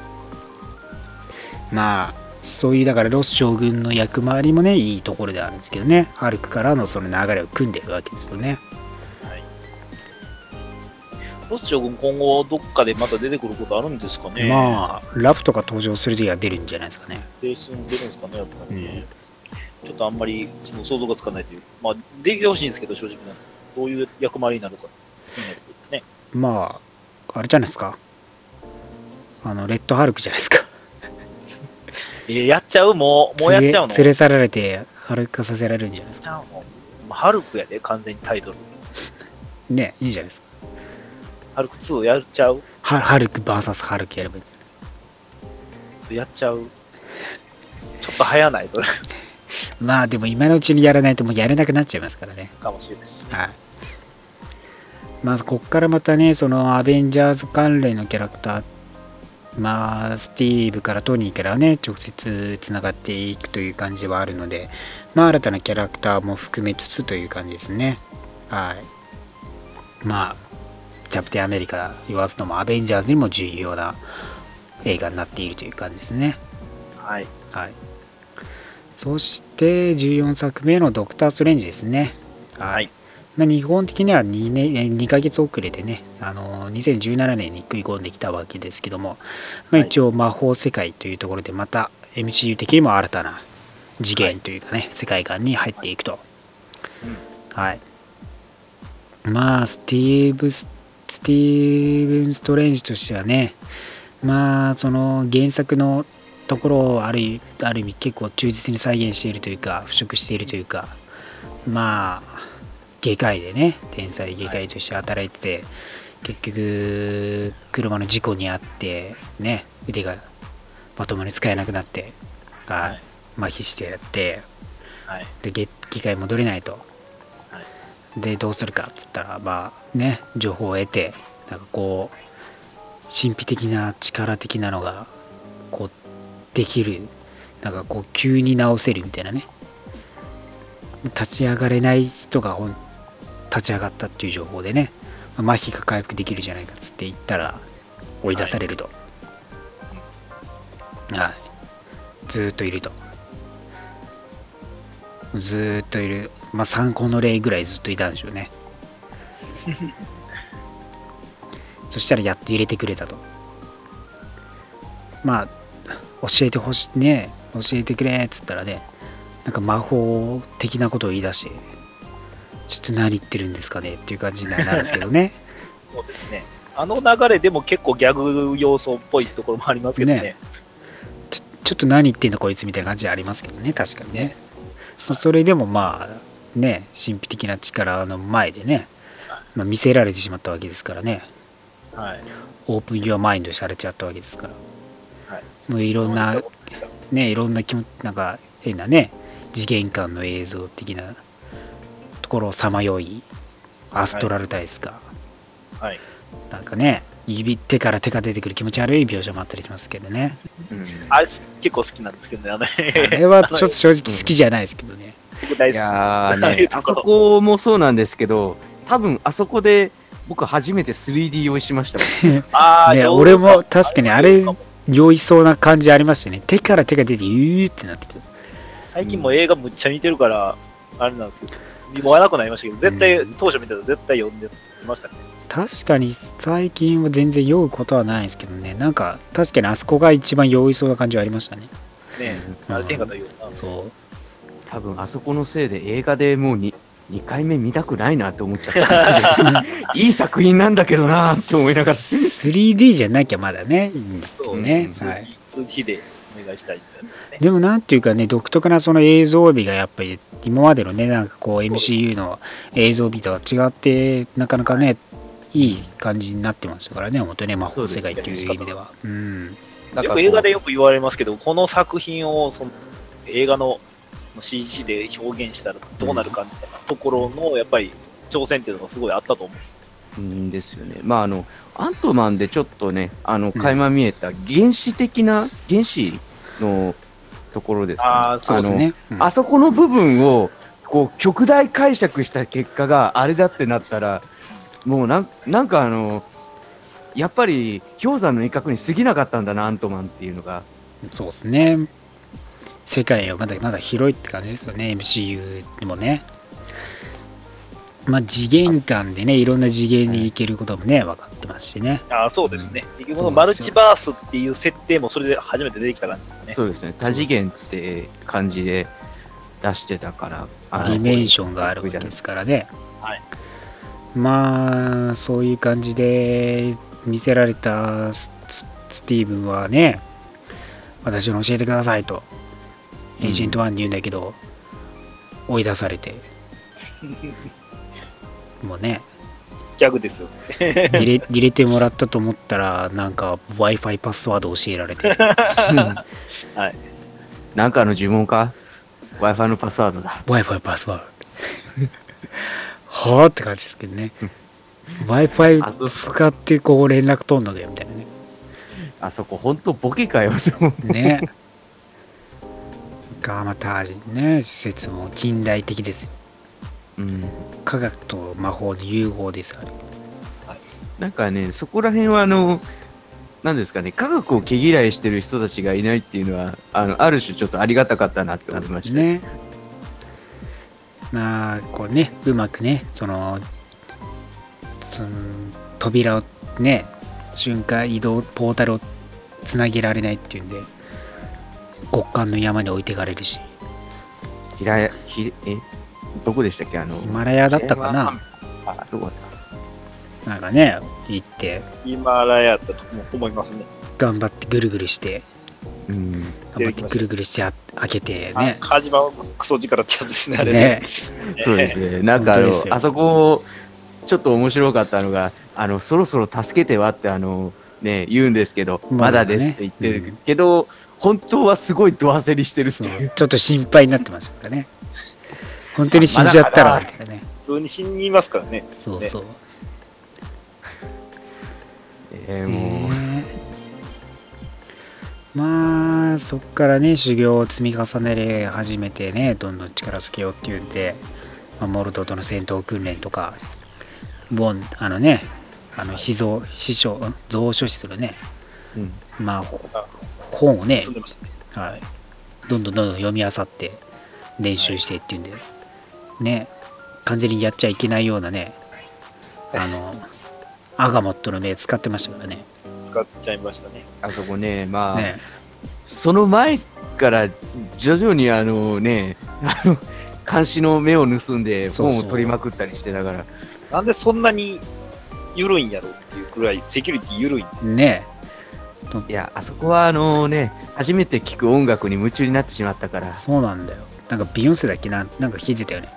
まあそういうだからロス将軍の役回りもねいいところであるんですけどねハルクからのその流れを組んでるわけですよね。はい。ロス将軍今後どっかでまた出てくることあるんですかねまあラフとか登場する時は出るんじゃないですかね。出る出るんですかね、やっぱりね。ちょっとあんまりその想像がつかないというまあ、できてほしいんですけど、正直な。どういう役回りになるか気になるところですね。まあ、あれじゃないですか。あの、レッドハルクじゃないですか。えー、やっちゃう？もう、もうやっちゃうの？連れ去られて、ハルク化させられるんじゃないですか。ハルクやで、完全にタイトル。ね、いいじゃないですか。ハルク2やっちゃう？ハハルク VS ハルクやればいい。やっちゃう？ちょっと早ない？それ。まあ、でも今のうちにやらないともうやれなくなっちゃいますからね。かもしれない。はい。まず、こっからまたね、そのアベンジャーズ関連のキャラクター、まあ、スティーブからトニーからね、直接つながっていくという感じはあるので、まあ、新たなキャラクターも含めつつという感じですね。はい。まあ、キャプテンアメリカ言わずともアベンジャーズにも重要な映画になっているという感じですね。はい。はい。そして14作目のドクター・ストレンジですね。はい。まあ、日本的には 2, 年2ヶ月遅れでね、あの2017年に食い込んできたわけですけども、まあ、はい一応魔法世界というところでまた MCU 的にも新たな次元というかね、世界観に入っていくと。はい。まあ、スティーブス、スティーブン・ストレンジとしてはね、まあ、その原作のところをある意ある意味結構忠実に再現しているというか、腐食しているというか、まあ、外科医でね、天才外科医として働いてて、結局、車の事故に遭って、ね、腕がまともに使えなくなって、はいはい麻痺してやって、はい。で、げ議会戻れないと。はい。で、どうするかって言ったら、まあね、情報を得て、なんかこう、神秘的な力的なのが、こう、できる、なんかこう、急に治せるみたいなね。立ち上がれない人が立ち上がったっていう情報でね、まあ麻痺が回復できるじゃないかっつって言ったら、追い出されると。はい。ずーっといると。ずーっといる。まあ、参考の例ぐらいずっといたんでしょうね。そしたらやっと入れてくれたと。まあ、教えてほしいね、教えてくれっつったらね、なんか魔法的なことを言い出して、ちょっと何言ってるんですかねっていう感じになるんですけどね。そうですね。あの流れでも結構ギャグ要素っぽいところもありますけどね。ねちょちょっと何言ってんのこいつみたいな感じありますけどね、確かにね。まあそれでもまあ、ね、神秘的な力の前でね、まあ、見せられてしまったわけですからね、はい。オープン・ユア・マインドされちゃったわけですから、はい。もういろんな、ね、いろんな気持ち、なんか変なね、次元間の映像的なところをさまよい、アストラルタイスか、はい。なんかね、指手から手が出てくる気持ち悪い描写もあったりしますけどね。うんあれ結構好きなんですけどね。あれはちょっと正直好きじゃないですけどね。大好き。いうね、あそとこもそうなんですけど、多分あそこで僕初めて 3D 用意しましたもん。ね、あー上手俺も確かにあれかも、酔いそうな感じありましたね。手から手が出て、ゆーってなってくる。最近もう映画むっちゃ似てるから、あれなんですけど、見わなくなりましたけど、絶対、うん当初見たら絶対読んでましたね。確かに最近は全然酔うことはないですけどね。なんか、確かにあそこが一番酔いそうな感じはありましたね。ねうんあれ天下というな。そう。多分あそこのせいで映画でもう 2, 2回目見たくないなって思っちゃった。いい作品なんだけどなって思いながら。3D じゃなきゃまだね、いいん。そうはい。通日でお願いしたいみたいなね。でもなんていうかね、独特なその映像美がやっぱり今までのね、なんかこう MCU の映像美とは違って、なかなかね、いい感じになってましたからね、本当にね、魔法世界っていう意味では。うん。なんかこうよく映画でよく言われますけど、この作品をその映画の CG で表現したらどうなるかみたいなところの、やっぱり挑戦っていうのがすごいあったと思う。うんですよね。まあ、あの、アントマンでちょっとね、あの、垣間見えた原始的な、原始のところですか、ね。あーそうですね。うんあのあそこの部分を、こう、極大解釈した結果があれだってなったら、もうなんなんかあの、やっぱり氷山の一角に過ぎなかったんだな、アントマンっていうのが。そうですね。世界はまだまだ広いって感じですよね、MCU にもね。まあ、次元間でね、いろんな次元に行けることもね、分かってますしね。あーそうですね。うこのマルチバースっていう設定もそれで初めて出てきた感じですね。そうですね、多次元って感じで出してたから、ディメンションがあるわけですからね。はい。まあ、そういう感じで見せられたスススティーブンはね、私に教えてくださいと、エージェント1に言うんだけど、追い出されて、もうね、ギャグですよね。入れ入れてもらったと思ったら、なんか Wi-Fi パスワード教えられて、はい。なんかの呪文か ?Wi-Fi のパスワードだ。Wi-Fi パスワード。はぁって感じですけどね。Wi-Fi 使ってこう連絡取んのかよみたいなね。あそこ、ほんとボケかよって思う。ね。ガーマタージンね、施設も近代的ですよ。うん。科学と魔法の融合です、あれ。なんかね、そこら辺はあの、なんですかね、科学を毛嫌いしてる人たちがいないっていうのは、あの、ある種ちょっとありがたかったなって思いました。ね。まあ、こうね、うまくね、その、その扉をね、瞬間移動、ポータルをつなげられないっていうんで、極寒の山に置いてかれるし、ひらや、ひ、え、どこでしたっけ？あの、ヒマラヤだったかな？あ、そうだっなんかね、行って、ヒマラヤだったと思いますね。頑張ってぐるぐるして、た。うん。頑張ってぐるぐるしてあ開けてね、カジマクソ力ってやつですね、あれね。そうですね。なんかあのあそこ、ちょっと面白かったのが、あの、そろそろ助けてはって、あの、ね、言うんですけど、まだね。まだですって言ってるけど、本当はすごいド焦りしてるっていう。ちょっと心配になってましたからね。本当に死んじゃったら、みたいなね。普通に死にますからね。そうそう。えーもう、ねまあ、そっからね、修行を積み重ね始めてね、どんどん力をつけようっていうんで、まあ、モルドとの戦闘訓練とか、ボン、あのね、あの、秘蔵、秘書、ん蔵書室のね、うん。まあ、本をねね。はい、どんどんどんどん読み漁って、練習してっていうんで、ね、完全にやっちゃいけないようなね、あの、アガモットの目使ってましたからね。使っちゃいましたね。あそこね、まあ、ねその前から徐々にあのね、あの、監視の目を盗んで本を取りまくったりしてたから、なんでそんなに緩いんやろっていうくらいセキュリティ緩いんでねいや、あそこはあのね、初めて聴く音楽に夢中になってしまったから、そうなんだよ。なんかビヨンセだっけな、なんか聞いてたよね。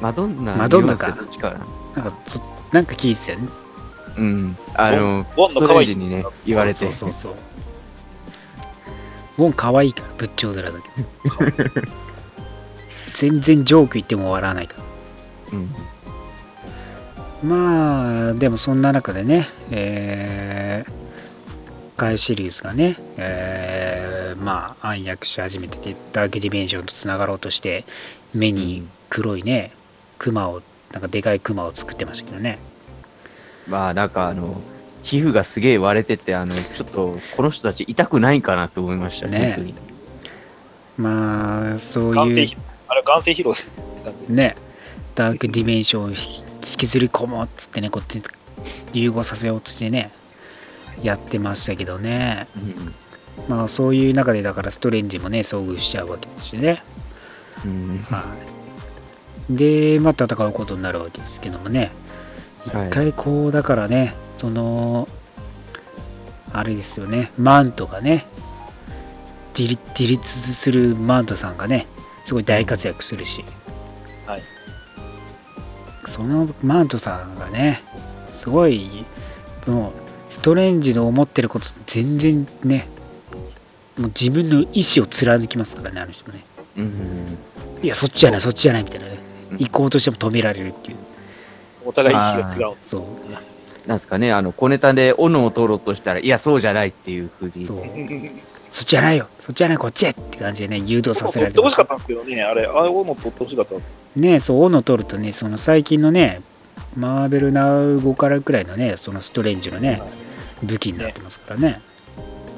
マドンナ、マドンナかかな。なんかそ、なんか聞いてたよね。うん。あの、ボンストレージにね、言われて。そうそうそう。ボン可愛いから、仏頂面だけど。全然ジョーク言っても笑わないから。うん。まあ、でもそんな中でね、えー、カイシリウスがね、えー、まあ、暗躍し始めてて、ダークディメンションとつながろうとして、目に黒いね、クマを、なんかでかいクマを作ってましたけどね。まあなんかあの、皮膚がすげえ割れてて、あの、ちょっと、この人たち痛くないんかなって思いましたねまあ、そういうあれ眼性疲労です。ね、ダークディメンションを引引きずり込もうっつってね、こうやって融合させようとしてね、やってましたけどね。うん。まあ、そういう中で、だからストレンジもね、遭遇しちゃうわけですしね。うん。はい。で、まあ、戦うことになるわけですけどもね。一はい回こう、だからね、その、あれですよね、マントがね、自立するマントさんがね、すごい大活躍するし、はい。そのマントさんがね、すごい、もう、ストレンジの思ってることと全然ね、もう自分の意思を貫きますからね、あの人ね。うん。いや、そっちじゃない、そっちじゃないみたいなね。うん行こうとしても止められるっていう。お互い意思が違う。そう。なんですかね、あの、小ネタで斧を取ろうとしたら、いや、そうじゃないっていうふうに。そう。そっちじゃないよ、そっちじゃない、こっちへって感じでね、誘導させられてます取ってほしかったんですけどね、あれ、あれをも取ってほしかったんですね、そう、斧取るとね、その最近のね、マーベルナウ5からくらいのね、そのストレンジのね、武器になってますからね。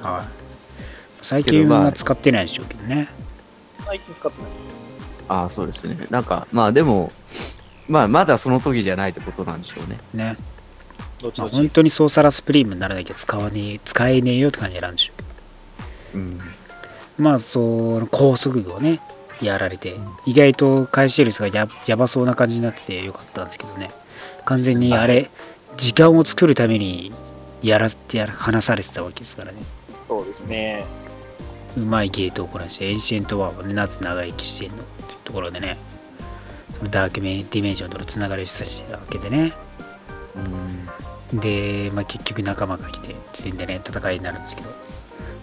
はい。最近は使ってないでしょうけどね。最近使ってない。ああ、そうですね。なんか、まあでも、まあ、まだその時じゃないってことなんでしょうね。ね。まあ、本当にソーサラスプリームにならなきゃ使わねえ、使えねえよって感じなんでしょうけど。うん。まあ、その高速具をね、やられて、意外と回収率がややばそうな感じになっててよかったんですけどね、完全にあれ、時間を作るためにやらってやら話されてたわけですからね、そうですね。うまいゲートをこなして、エンシェントワンもね、なぜ長生きしてんの？っていうところでね、そのダークディメンションとのつながりを示唆してたわけでね、うん。で、まあ、結局仲間が来て、全でね、戦いになるんですけど、ま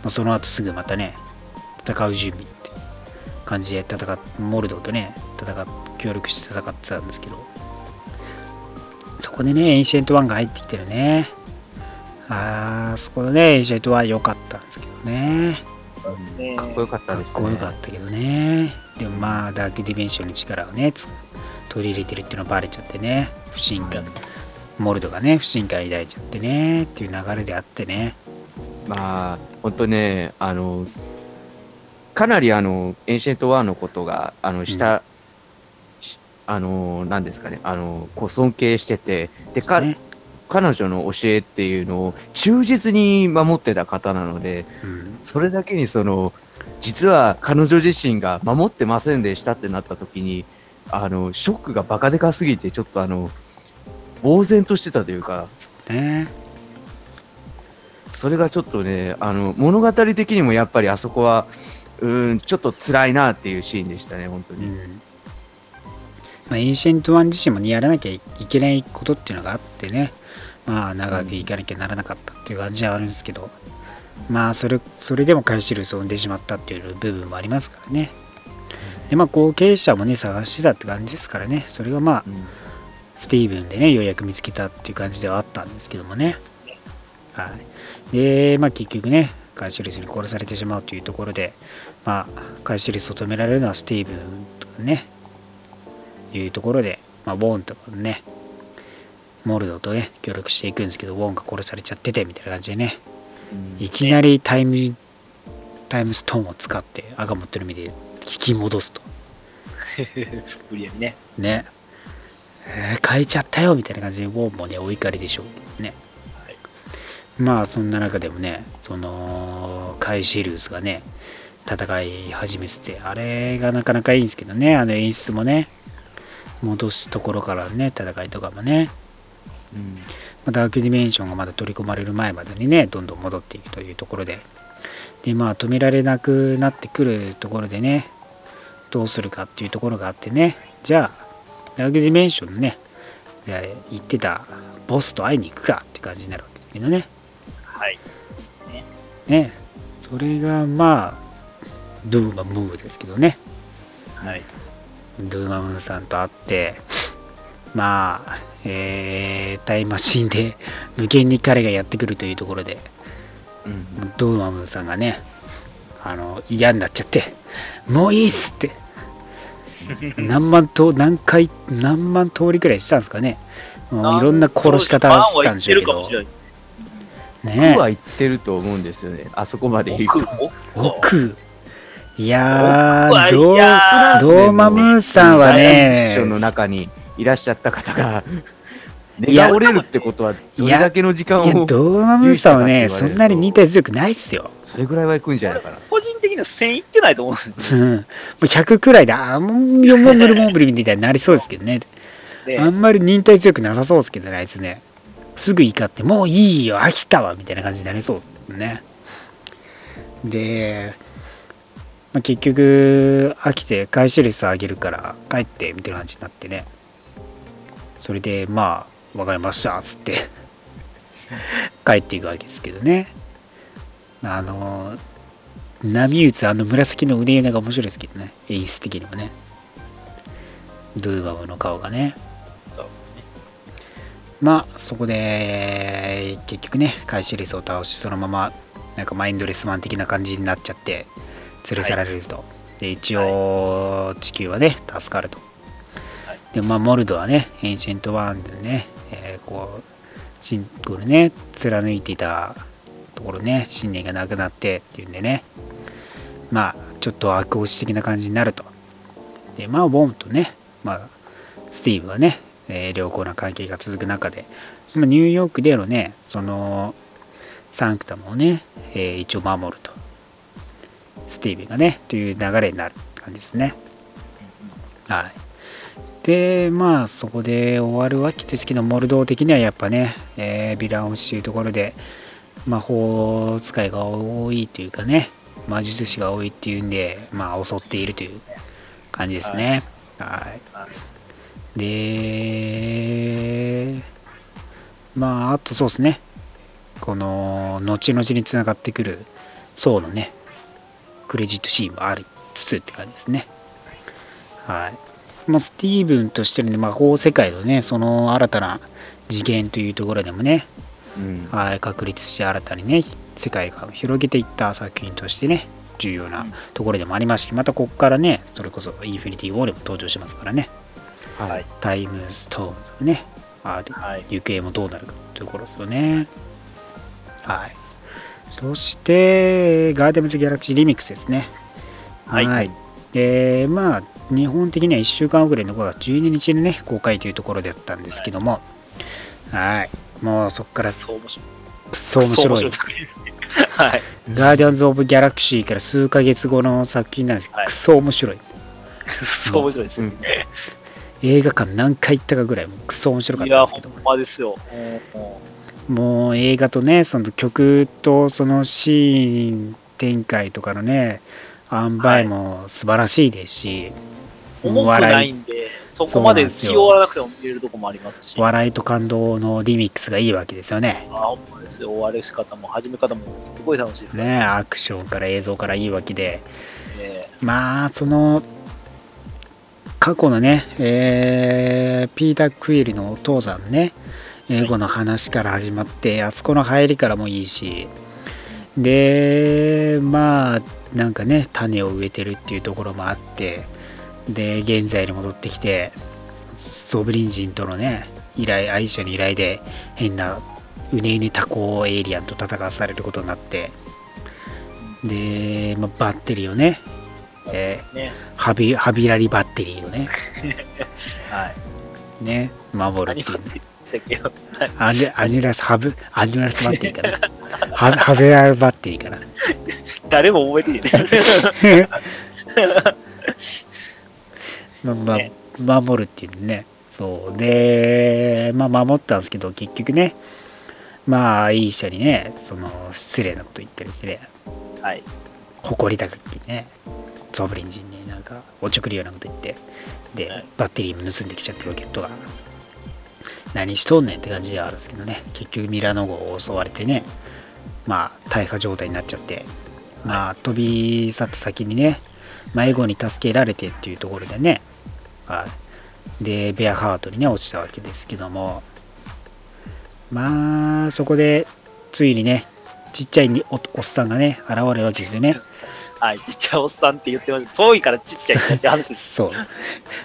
あ、その後すぐまたね、戦う準備って感じで戦っモルドとね、戦っ協力して戦ってたんですけど、そこでね、エンシェントワンが入ってきてるね。あー、そこでね、エンシェントワン良かったんですけどね。かっこよかったかっですね。こよかったけどね。でもまあ、ダークディメンションの力をね、つ取り入れてるっていうのバレちゃってね、不信感、モルドがね、不信感抱いちゃってね、っていう流れであってね。まあ、本当ね、あの、かなりあの、エンシェントワンのことが、あの、した、しあの、なんですかね、あの、こう尊敬してて、で、か、ね彼女の教えっていうのを忠実に守ってた方なので、うん。それだけにその、実は彼女自身が守ってませんでしたってなった時に、あの、ショックがバカでかすぎて、ちょっとあの、呆然としてたというか、ね。それがちょっとね、あの、物語的にもやっぱりあそこは、うーん、ちょっと辛いなっていうシーンでしたね、本当に。うん。まあ、エンシェントワン自身もやらなきゃいけないことっていうのがあってね、まあ、長く生きなきゃならなかったっていう感じはあるんですけど、まあ、それ、それでもカエシリウスを生んでしまったっていう部分もありますからね。で、まあ、後継者もね、探してたって感じですからね、それがまあう、んスティーブンでね、ようやく見つけたっていう感じではあったんですけどもね。はい。で、まあ結局ね、カイシリスに殺されてしまうというところで、まあ、カイシリスを止められるのはスティーブンとかね、いうところで、まあ、ウォーンとかね、モルドとね、協力していくんですけど、ウォーンが殺されちゃっててみたいな感じでね、いきなりタイム、タイムストーンを使って、赤持ってる意味で引き戻すと。無理やりね。ね。えー変えちゃったよみたいな感じで、ウォーンもね、お怒りでしょうね。はい。まあ、そんな中でもね、その、カイシリウスがね、戦い始めてて、あれがなかなかいいんですけどね、あの演出もね、戻すところからね、戦いとかもね、うんまあダークディメンションがまだ取り込まれる前までにね、どんどん戻っていくというところで、で、まあ、止められなくなってくるところでね、どうするかっていうところがあってね、じゃあ、ダークディメンションのね、言ってたボスと会いに行くかって感じになるわけですけどね。はい。ね、それがまあ、ドーマムゥですけどね、はい。ドーマムゥさんと会って、まあ、えー、タイムマシンで無限に彼がやってくるというところで、うんドーマムゥさんがね、あの、嫌になっちゃって、もういいっすって、何万と、何回、何万通りくらいしたんですかね。もういろんな殺し方したんでしょうけど、ね僕は言ってると思うんですよね、あそこまで言うと。奥？いやー、ドーマムーさんはね、中にいらっしゃった方が、いや根が折れるってことは、どれだけの時間いや、を、ドーマムーさんはね、そんなに忍耐強くないっすよ。それぐらいは行くんじゃないかな。個人的には1000いってないと思うんですうん。もう100くらいで、あーもう4万乗るモンブリみたいになりそうですけどね。で、あんまり忍耐強くなさそうですけどね、あいつね。すぐ怒って、もういいよ、飽きたわ、みたいな感じになりそうですけどね。で、まあ、結局、飽きて回収率上げるから帰って、みたいな感じになってね。それで、まあ、わかりました、つって、帰っていくわけですけどね。あの、波打つあの紫の腕が面白いですけどね、演出的にもね。ドーマムゥの顔がね。そうまあ、そこで、結局ね、カエシリウスを倒し、そのまま、なんかマインドレスマン的な感じになっちゃって、連れ去られると。で、一応、地球はね、助かると。で、まあ、モルドはね、エンシェントワンでね、えーこう、しんこれね、貫いていたところね、信念がなくなってっていうんでね、まあ、ちょっと悪落ち的な感じになると。で、まあ、ウォンとね、まあ、スティーブはね、えー良好な関係が続く中で、まあニューヨークでのね、その、サンクタムをね、えー一応守ると。スティーブがね、という流れになる感じですね。はい。で、まあ、そこで終わるわけですけど、モルドー的にはやっぱね、えーヴィラン推しというところで、魔法使いが多いというかね、魔術師が多いっていうんで、まあ、襲っているという感じですね。はい。はいで、まあ、あとそうですね、この、後々につながってくる、層のね、クレジットシーンもありつつって感じですね。はい。まあ、スティーブンとしてのね、魔法世界のね、その新たな次元というところでもね、うんはい、確立して新たにね、世界観を広げていった作品としてね、重要なところでもありますし、またここからね、それこそインフィニティ・ウォーでも登場しますからね。はい。タイムストーンのね、あるはい。行方もどうなるかというところですよね。はい。そして、ガーデンズ・ギャラクシーリミックスですね。はいで、まあ、日本的には1週間遅れの5月12日にね、公開というところだったんですけども、はい。もうそこからそう面白い。そう面白い。はい。ガーディアンズ・オブ・ギャラクシーから数ヶ月後の作品なんですけど、はいクソ面白い。そう面白いですね。映画館何回行ったかぐらい、もうクソ面白かっいや、たんですけどほん、まですよ。ももう映画とね、その曲とそのシーン展開とかのね、塩梅も素晴らしいですし、う重くないんで、そこまで気を割らなくても見れるとこもありますし。笑いと感動のリミックスがいいわけですよね。あ、ほんまですよ。終わりし方も始め方もすごい楽しいですね。ね、アクションから映像からいいわけで、ねまあ、その、過去のね、えーピーター・クイルのお父さんね、英語の話から始まって、あそこの入りからもいいし、で、まあ、なんかね、種を植えてるっていうところもあって、で、現在に戻ってきて、ソブリン人とのね、依頼、愛者に依頼で変なうねうね多幸エイリアンと戦わされることになって、で、まあ、バッテリーをね、えーね。ハビハビラリバッテリーをね、はい。ね、守るっていう、ね。アジアジュラス、ハブ、アジュラスバッテリーかな。ハハビラリバッテリーかな。誰も覚えてない。ままね守るっていうね。そう。で、まあ守ったんですけど、結局ね、まあ、いい医者にね、その、失礼なこと言ったりしてね、はい。誇り高きね、ソブリン人になんか、おちょくるようなこと言って、で、はいバッテリーも盗んできちゃってロケットが、何しとんねんって感じではあるんですけどね、結局ミラノ号を襲われてね、まあ、大破状態になっちゃって、まあ、飛び去った先にね、迷子に助けられてっていうところでね、はい。で、ベアハートにね、落ちたわけですけども、まあ、そこで、ついにね、ちっちゃいにおおっさんがね、現れるわけですよね。はい。ちっちゃいおっさんって言ってました。遠いからちっちゃいって話です。そう。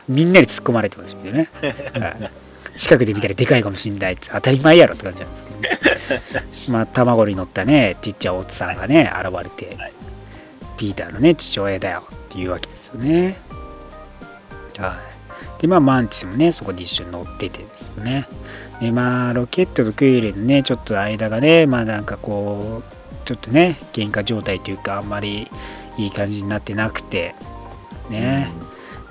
みんなに突っ込まれてますけどね。はい近くで見たらでかいかもしんないって当たり前やろって感じなんですけどね。まあ、卵に乗ったね、ちっちゃいおっさんがね、現れて、はいピーターのね、父親だよっていうわけですよね。はい。で、まあ、マンティスもね、そこで一緒に乗っててですよね。で、まあ、ロケットとクイールのね、ちょっと間がね、まあ、なんかこう、ちょっとね、喧嘩状態というか、あんまりいい感じになってなくて、ね。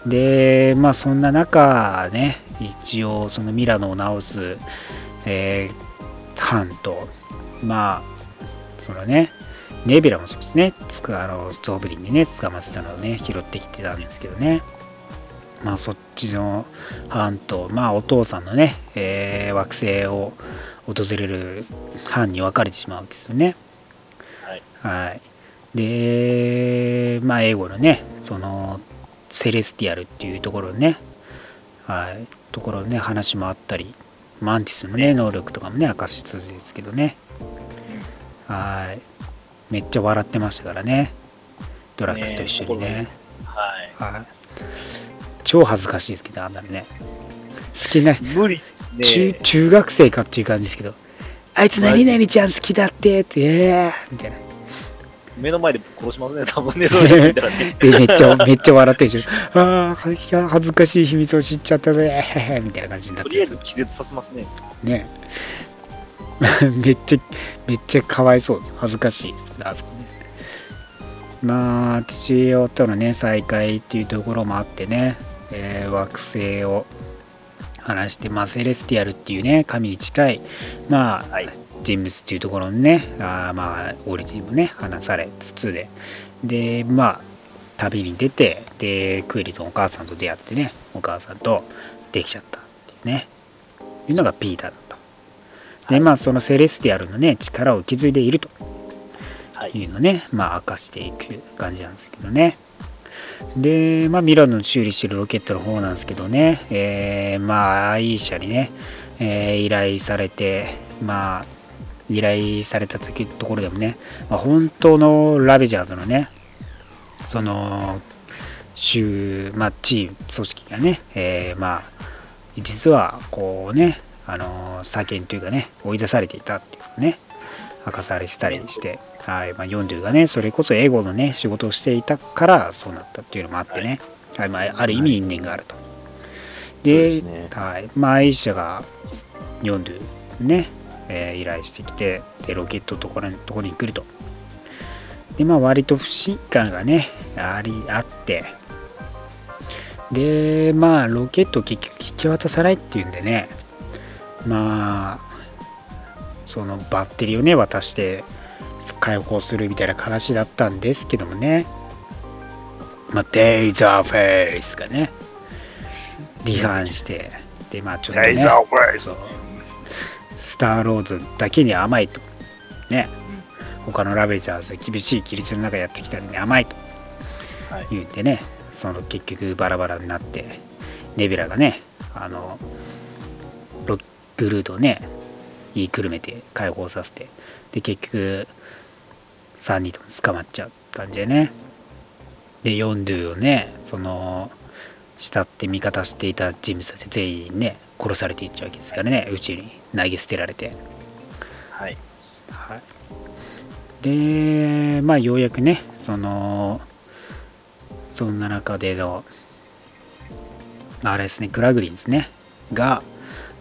で、まあそんな中ね、一応そのミラノを直す、えー、ハンと、まあ、そのね、ネビラもそうですね、つくあのゾーブリンにね、捕まってたのをね、拾ってきてたんですけどね、まあそっちのハンと、まあお父さんのね、えー惑星を訪れる班に分かれてしまうわけですよね。はい。はい。で、まあ、英語のね、その、セレスティアルっていうところね、はい、ところね、話もあったり、マンティスのね、能力とかもね、明かしつつですけどね、はい。めっちゃ笑ってましたからね、ドラッグスと一緒にね。はい。はい。超恥ずかしいですけど、あんなのね。好きな、無理です中ね。中学生かっていう感じですけど、あいつ何々ちゃん好きだってって、えー、みたいな。目の前で殺しますね、多分ね、そういうめっちゃ、めっちゃ笑ってるでしょ。ああ、恥ずかしい秘密を知っちゃったぜ、みたいな感じになってるとりあえず気絶させますね。ね。めっちゃ、めっちゃかわいそう。恥ずかしい。あそこね。まあ、父親とのね、再会っていうところもあってね、えー惑星を話して、まあ、セレスティアルっていうね、神に近い、まあ、はい。人物っていうところにね、あーまあ、オリジンもね、話されつつで、で、まあ、旅に出て、で、クイリとお母さんと出会ってね、お母さんとできちゃったっていうね、いうのがピーターだと。で、まあ、そのセレスティアルのね、力を受け継いでいるとはい。いうのをね、まあ、明かしていく感じなんですけどね。で、まあ、ミラノの修理してるロケットの方なんですけどね、えー、まあ、アイーシャにね、えー依頼されて、まあ、依頼された時ところでもね、まあ、本当のラベジャーズのね、その、州、まあ、チーム、組織がね、えーまあ、実はこうね、あのー、叫んというかね、追い出されていたっていうかね、明かされてたりして、はいまあ、ヨンドゥがね、それこそエゴのね、仕事をしていたからそうなったっていうのもあってね、はいまあ、ある意味因縁があると。で、ですねはい、まあ、アイシャがヨンドゥにね、えー依頼してきて、で、ロケットのところにところに来ると。で、まあ、割と不信感がね、あり、あって、で、まあ、ロケットを結局引き渡さないっていうんでね、まあ、そのバッテリーをね、渡して解放するみたいな話だったんですけどもね、まあ、デイザーフェイスがね、離反して、で、まあ、ちょっとね、レイザーフェイススターロードだけに甘いと、ね、他のラベジャーズで厳しい規律の中やってきたのに甘いと。はい。言ってね、その結局バラバラになって、ネビュラがね、あの、ログルートをね、言いくるめて解放させて、で、結局、3人とも捕まっちゃう感じでね。で、ヨンドゥをね、その、慕って味方していた人物たち全員ね、殺されていっちゃうわけですからね、宇宙に投げ捨てられて。はい。はい、で、まあ、ようやくね、その、そんな中での、あれですね、グラグリンですね、が、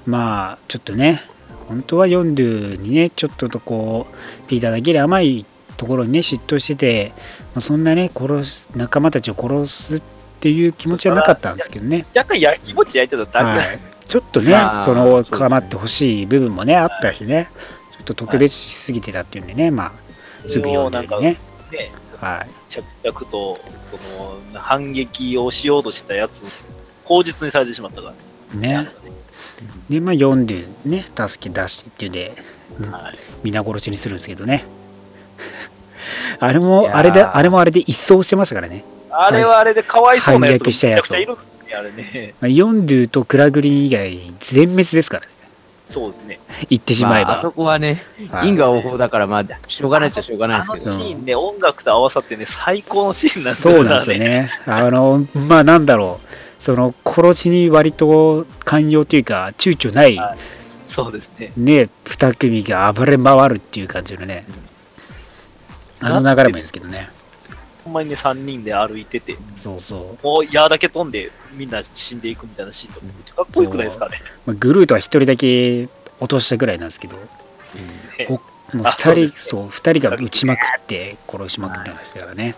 まあ、ちょっとね、本当はヨンドゥにね、ちょっととこう、ピーターだけで甘いところにね、嫉妬してて、まあそんなね、殺す、仲間たちを殺すっていう気持ちはなかったんですけどね。若干やきもち焼いてただけはい、ちょっとねまあ、そのそうですね構ってほしい部分もね、あったしね、ちょっと特別しすぎてたっていうんでね、まあ、すぐ読んでるね。ね、はい。着々と、その、反撃をしようとしてたやつ、口実にされてしまったからね。ね。で、まあ、読んでね、助け出してっていうんで、はい。皆殺しにするんですけどね。あれいも、あれで、あれもあれで一掃してましたからね。あれはあれでかわいそうなやつが反逆したやつあれね。まあ、ヨンドゥとクラグリン以外全滅ですからね。そうですね。言ってしまえば。あ、あそこはね、はい因果応報だから、まあ、しょうがないっちゃしょうがないですあのけど。シーンね、音楽と合わさってね、最高のシーンなんですそうなんですよ。ね。あの、まあなんだろう。その、殺しに割と寛容というか、躊躇ない、はいそうですね。ね、二組が暴れ回るっていう感じのね。あの流れもいいですけどね。ほんまにね、3人で歩いてて、そうそう。もう矢だけ飛んで、みんな死んでいくみたいなシーンとか、めっちゃかっこよくないですかね？まあ、グルートは一人だけ落としたぐらいなんですけど、ねほもうあそう二人、ですそう、二人が撃ちまくって殺しまくってましたからね。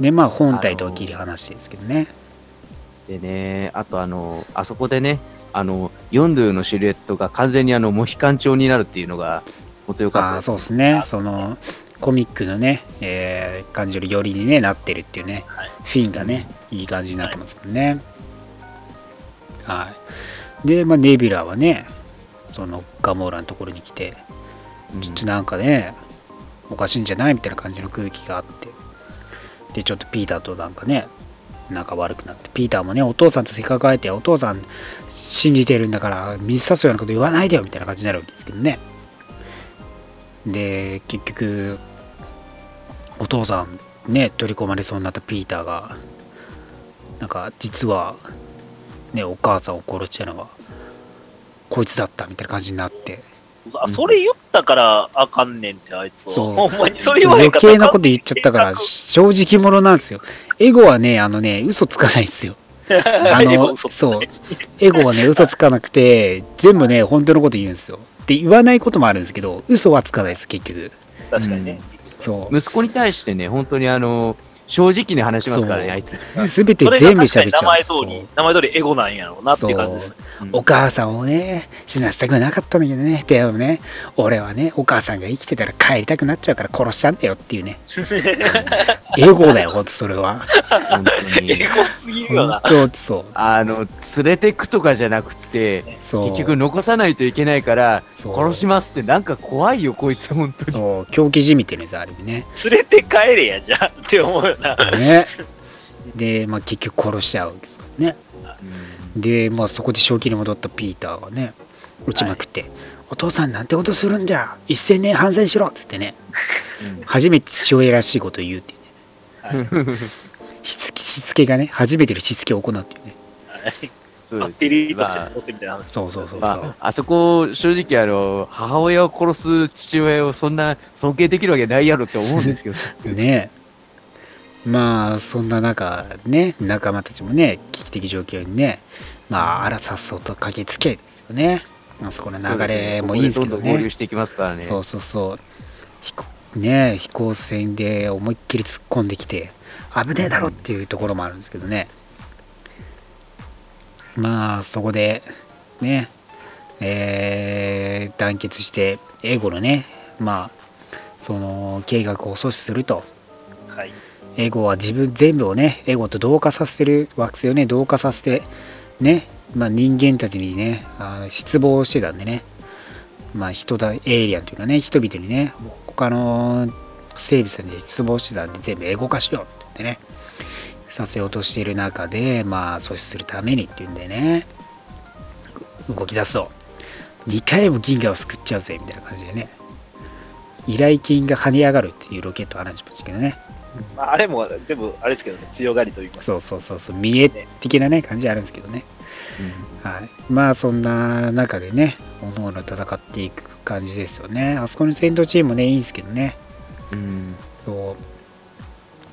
で、まあ本体とは切り離してですけどね。でね、あとあの、あそこでね、あの、ヨンドゥのシルエットが完全にあの、モヒカン調になるっていうのが、もっとよかったああ、です。そうですね。その、コミックのね、えー感じの寄りに、ね、なってるっていうね、はいフィンがね、いい感じになってますもんね。はい。で、まあ、ネビュラはね、そのガモーラのところに来て、うんちょっとなんかね、おかしいんじゃない？みたいな感じの空気があって、で、ちょっとピーターとなんかね、仲悪くなって、ピーターもね、お父さんとせっかく会えて、お父さん信じてるんだから、水差すようなこと言わないでよみたいな感じになるわけですけどね。で、結局、お父さんね、取り込まれそうになったピーターが、なんか、実は、ね、お母さんを殺したのは、こいつだったみたいな感じになって、あそれ言ったからあかんねんって、あいつそうは。ほんまにそれ言わへん余かったら計なこと言っちゃったから、正直者なんですよ。エゴはね、あのね、嘘つかないんですよ。あの、そうエゴはね、嘘つかなくて、全部ね、本当のこと言うんですよ。で、言わないこともあるんですけど、嘘はつかないです、結局。確かにね。そう。息子に対してね、本当にあの、正直に話しますからね、あいつ。すべて全部喋っちゃうんです前通り、名前通りエゴなんやろうなっていう感じです。うんお母さんをね、死なせたくなかったんだけどね、でもね、俺はね、お母さんが生きてたら帰りたくなっちゃうから殺したんだよっていうね、エゴだよ、ほんとそれは。本当に。エゴすぎるよ本な。当そう。あの、連れてくとかじゃなくて、結局残さないといけないから、殺しますって、なんか怖いよ、こいつ、本当に。そう、狂気じみてるんです、ある意味ね。連れて帰れや、じゃあって思うよな。ね。で、まあ、結局殺しちゃうわけですからね。で、まあ、そこで正気に戻ったピーターがね、撃ちまくって、お父さんなんてことするんじゃ一年反省しろっつってね、初めて父親らしいことを言うっていうね。しつけしつけがね、初めてのしつけを行うっていうね。はいそうですバッテリーとしてまあ過ごすみたいな話。そうそうそうそう。まあ、あそこ、正直あの、母親を殺す父親をそんな尊敬できるわけないやろって思うんですけど。ねまあそんな中ね仲間たちもね危機的状況にねまああらさっそうと駆けつけですよね。あそこの流れもいいんですけどここでどんどん合流ねしていきますからね。そうそうそう。飛行ね飛行船で思いっきり突っ込んできて危ねえだろっていうところもあるんですけどね。まあそこでねえー団結してエゴのねまあその計画を阻止すると。はい。エゴは自分全部をね、エゴと同化させる惑星をね、同化させて、ね、まあ、人間たちにね、あ失望してたんでね、まあ、人だ、エイリアンというかね、人々にね、他の生物たちに失望してたんで、全部エゴ化しようって言ってね、させようとしている中で、まあ、阻止するためにっていうんでね、動き出そう。2回も銀河を救っちゃうぜ、みたいな感じでね、依頼金が跳ね上がるっていうロケットを話しましたけどね。まあ、あれも全部、あれですけどね、強がりと言いますか。そうそうそうそう、見栄的なね、感じあるんですけどね。はい。まあ、そんな中でね、おのおの戦っていく感じですよね。あそこの戦闘チームもね、いいんですけどね。うん。うんそ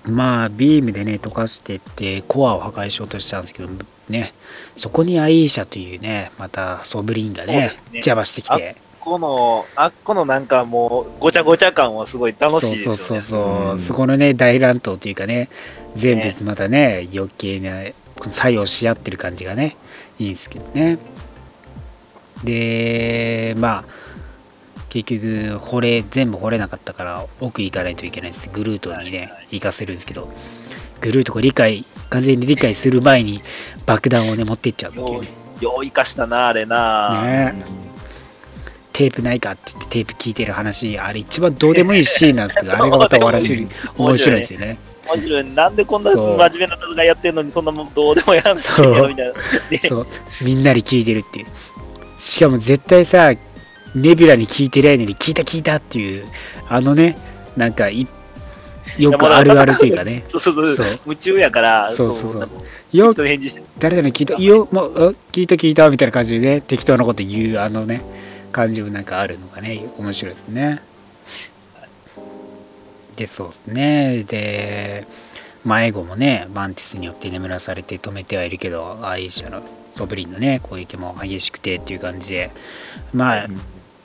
う。まあ、ビームでね、溶かしてって、コアを破壊しようとしたんですけど、ね、そこにアイーシャというね、またソブリンがね、ね邪魔してきて。この、あっこのなんかもう、ごちゃごちゃ感はすごい楽しいですよね。そうそうそうそう、うん。そこのね大乱闘というかね全ね部またね余計な作用し合ってる感じがねいいんですけどね。でまあ結局掘れ全部掘れなかったから奥行かないといけないんです。グルートにね、行かせるんですけど。グルートが理解完全に理解する前に爆弾をね持っていっちゃうっていうよねう、よう生かしたな、あれな。ねテープないかって言ってテープ聞いてる話あれ一番どうでもいいシーンなんですけどあれがまた笑しい面白いですよね。面白い。なんでこんな真面目な戦いやってんのに、そんなもんどうでもいい話してんやろみたいな。ねそう、みんなに聞いてるっていう。しかも絶対さ、ネビュラに聞いてないのに、聞いた聞いたっていう、あのね、なんかい、よくあるあるっていうかね、そうそうそう。そう。夢中やから、そうそうそう。よ適当に返事して。誰々に聞いた、いいよ、もう、あ聞いた聞いたみたいな感じでね、適当なこと言う、あのね、感じもなんかあるのがね、面白いですね。で、そうですね。で、迷子もね、マンティスによって眠らされて止めてはいるけど、アイシャのソブリンのね、攻撃も激しくてっていう感じで、まあ、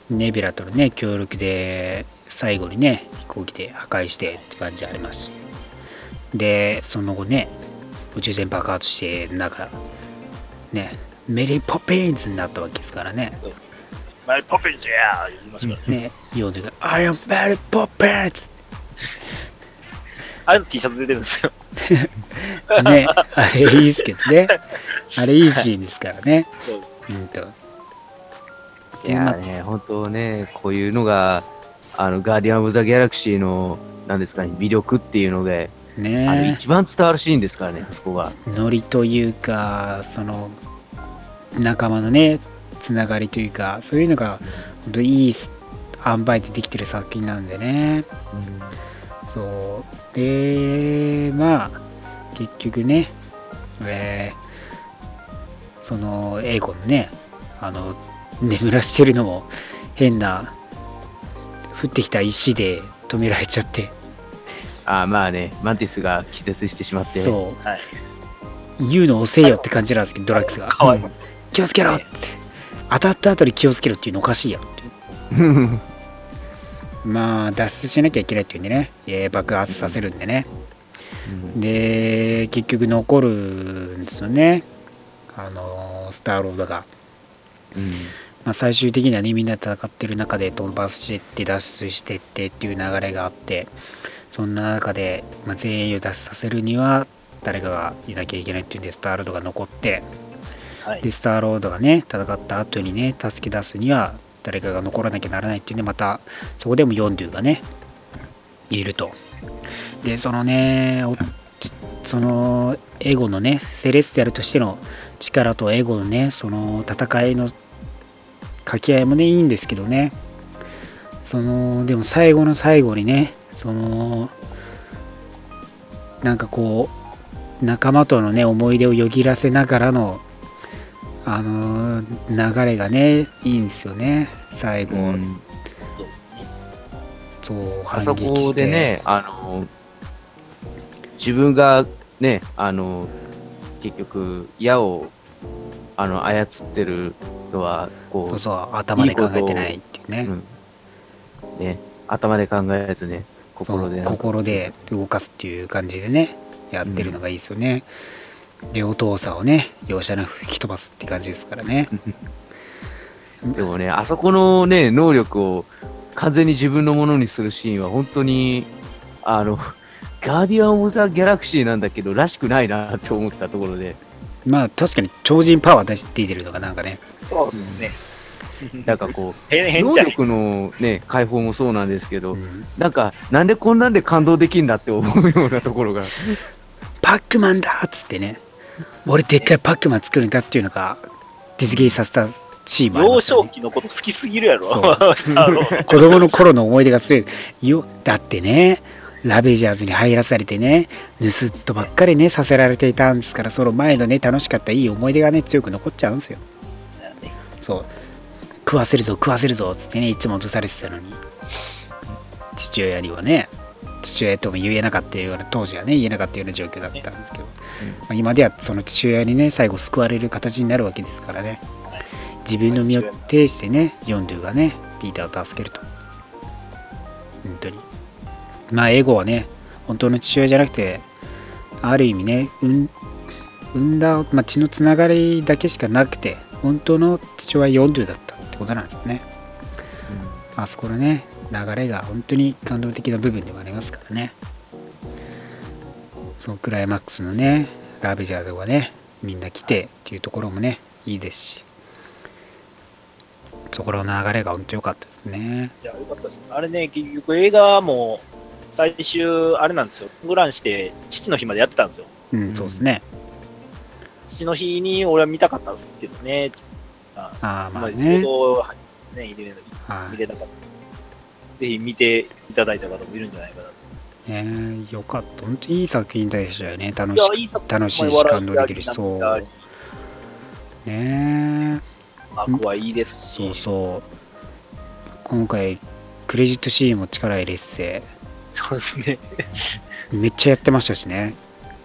ネビラとのね、協力で、最後にね、飛行機で破壊してって感じありますし。で、その後ね、宇宙船爆発して、なんか、ね、メリー・ポピンズになったわけですからね。マイポピンズやー言いますからね。ね、ヨーデが、I am very poppins! あれの T シャツ出てるんですよ。ね、あれいいですけどね。あれいいシーンですからね。そううんと。いやーね、本当ね、こういうのが、あの、ガーディアン・オブ・ザ・ギャラクシーの、なんですかね、魅力っていうので、あのね一番伝わるシーンですからね、あそこが。ノリというか、その、仲間のね、つながりというか、そういうのが、本当いい塩梅でできてる作品なんでね。そう。で、まあ、結局ね、えーその、エイゴのね、あの、眠らしてるのも変な、降ってきた石で止められちゃって、あーまあね、マンティスが気絶してしまって、そはい。う、言うの遅えよって感じなんですけど、ドラッグスが。気をつけろって。当たった後に気をつけろっていうのおかしいやろっていう。まあ、脱出しなきゃいけないっていうんでね、えー爆発させるんでね。で、結局残るんですよね。あの、スターロードが。うんまあ、最終的にはね、みんな戦ってる中で飛ばしてって脱出してってっていう流れがあって、そんな中で、まあ、全員を脱出させるには、誰かがいなきゃいけないっていうんで、スターロードが残って、はいで、スターロードがね、戦った後にね、助け出すには、誰かが残らなきゃならないっていうんで、また、そこでもヨンドゥがね、いると。で、そのね、その、エゴのね、セレスティアルとしての力とエゴのね、その戦いの掛け合いもね、いいんですけどね、その、でも最後の最後にね、その、なんかこう、仲間とのね、思い出をよぎらせながらの、あのー流れがね、いいんですよね、最後、うんそう、あそ反撃して。こでね、あの、自分がね、あの、結局、矢を、あの、操ってるのは、こう、そうそう、頭で考えてないっていうね。うんね、頭で考えずね、心で心で動かすっていう感じでね、やってるのがいいですよね。で、お父さんをね、容赦なく吹き飛ばすって感じですからね。でもね、あそこのね、能力を完全に自分のものにするシーンは本当に、あの、ガーディアン・オブ・ザ・ギャラクシーなんだけど、らしくないなって思ったところで、まあ、確かに超人パワー出して出てるのがなんかね、そうですね。なんかこう。能力のね、解放もそうなんですけど、うんなんか、なんでこんなんで感動できんだって思うようなところが、パックマンだっつってね、俺でっかいパックマン作るんだっていうのが実現させたシーンもあり幼。少期のこと好きすぎるやろ。子供の頃の思い出が強い。よ、だってね、ラベジャーズに入らされてね、盗っ人ばっかりね、させられていたんですから、その前のね、楽しかったいい思い出がね、強く残っちゃうんですよ。そう。食わせるぞ、食わせるぞ、つってね、いつも落とされてたのに。父親にはね、父親とも言えなかったような、当時はね、言えなかったような状況だったんですけど、まあ今ではその父親にね、最後救われる形になるわけですからね。自分の身を挺してね、ヨンドゥがね、ピーターを助けると。本当に。まあ、エゴはね、本当の父親じゃなくて、ある意味ね、うん産んだ、まあ、血のつながりだけしかなくて、本当の父親ヨンドゥだったってことなんですね。あそこのね、流れが本当に感動的な部分でもありますからね。そのクライマックスのね、ラベジャーズがね、みんな来てっていうところもね、いいですし、そこの流れが本当良かったですね。いや、よかったです。あれね、結局映画も最終、あれなんですよ。グランして、父の日までやってたんですよ。うん、そうですね。父の日に俺は見たかったんですけどね。あああ、まあまあ、ねち。ょうど、ね、入れはい見れなかった。ぜひ見ていただいた方もいるんじゃないかな。ねよかった。本当にいい作品でしたよね。楽しいい作楽しいし感動できるし、そう。ね曲はいいですし。そうそう。今回、クレジットシーンも力入れてて、そうですね。めっちゃやってましたしね。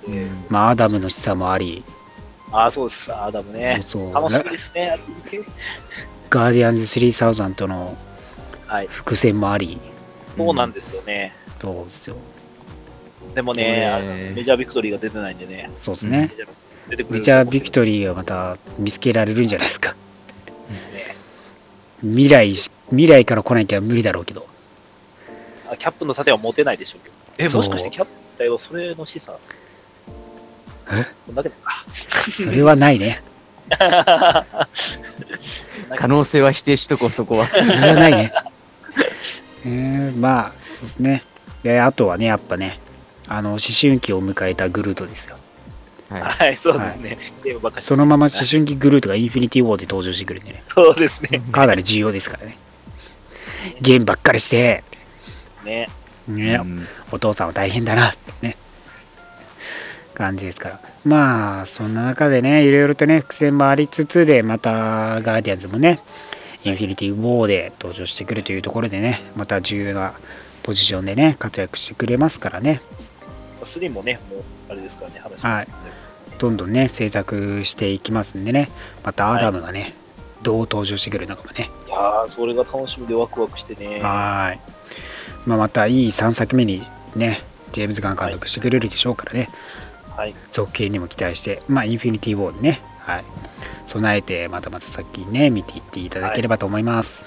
えまあ、アダムの示唆もあり、ーああ、そうです。アダムね。そうそう楽しみですね。ガーディアンズ3000のはい。伏線もあり、そうなんですよね。そうですよ。でもね、あのメジャービクトリーが出てないんでね。そうですね。メジャービクトリーがまた見つけられるんじゃないですか。ね未来し、未来から来なきゃ無理だろうけど。あキャップの盾は持てないでしょうけど。え、もしかしてキャップだよ、それの示唆、え？こんだけだか。それはないね。可能性は否定しとこう、そこは。それはないね。えー、まあ、そうですね。で、あとはね、やっぱね、あの、思春期を迎えたグルートですよ。はい。はい、そうですね。ゲームばっかりそのまま思春期グルートがインフィニティ・ウォーで登場してくるんでね、そうですね。かなり重要ですからね。ゲームばっかりして、ね。ね、うんお父さんは大変だなってね、感じですから。まあ、そんな中でね、いろいろとね、伏線もありつつで、またガーディアンズもね、インフィニティ・ウォーで登場してくるというところでね、また重要なポジションでね、活躍してくれますからね、3もね、もう、あれですからね、話しはいますどんどんね、制作していきますんでね、またアダムがね、どう登場してくるのかもね、いやー、それが楽しみでワクワクしてね。はーい。まあ、またいい3作目にね、ジェームズ・ガン監督してくれるでしょうからね、はい。続編にも期待して、まあ、インフィニティ・ウォーでね、はい、備えて、またまた先にね、見ていっていただければと思います。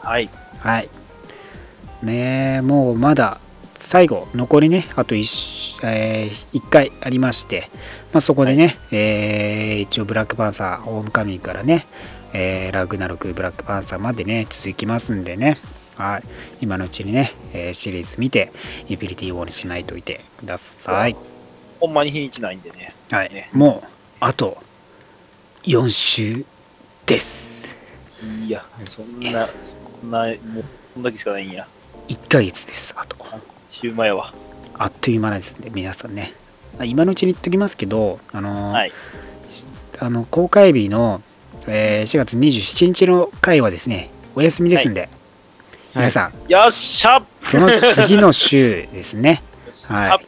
はい。はい。ねえもうまだ、最後、残りね、あと 1,、え1回ありまして、まあ、そこでね、えー一応、ブラックパンサー、ホームカミングからね、えーラグナロク、ブラックパンサーまでね、続きますんでね、はい、今のうちにね、えーシリーズ見て、インフィニティ・ウォーに備えておいてください。ほんまに日にちないんでね。はいね、もう、あと、4週です。いや、そんな、そんな、もう、こんだけしかないんや。1ヶ月です、あと。シューマイは。あっという間ですんで、皆さんね。あ今のうちに言っときますけど、あのーはい。あの公開日のえー4月27日の回はですね、お休みですんで、皆さん、よっしゃその次の週ですね。ははいい。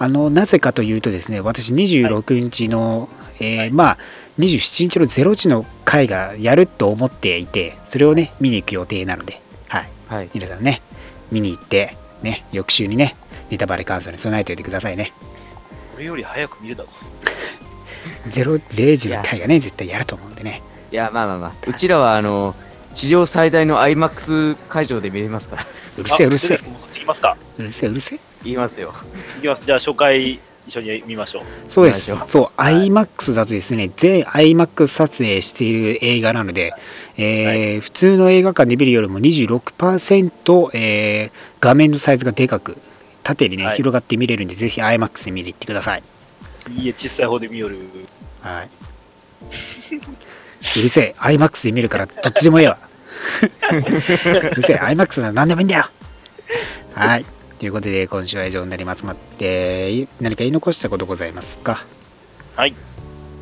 あの、なぜかというとですね、私26日の、えーまあ、27日の0時の回がやると思っていて、それをね、見に行く予定なので、はい。はい。皆さんね、見に行って、ね、翌週にね、ネタバレ感想に備えておいてくださいね。俺より早く見れたわ。0, 0時の回がね、絶対やると思うんでね。いや、まあまあまあ、うちらは、あの、地上最大の IMAX 会場で見れますから、うるせえ、うるせえうるせえ、うるせえ。言いますよ。行きます。じゃあ、初回、一緒に見ましょう。そうです。そう、はい IMAX だとですね、全 IMAX 撮影している映画なので、えー普通の映画館で見るよりも26%、えー画面のサイズがでかく、縦にね、はい広がって見れるんで、ぜひ IMAX で見に行ってください。いいえ、小さい方で見よる。はい。うるせえ、IMAX で見るからどっちでもええわ。うるせえ、IMAX なら何でもいいんだよ。はい。ということで、今週は以上になります。まって、何か言い残したことございますか？はい。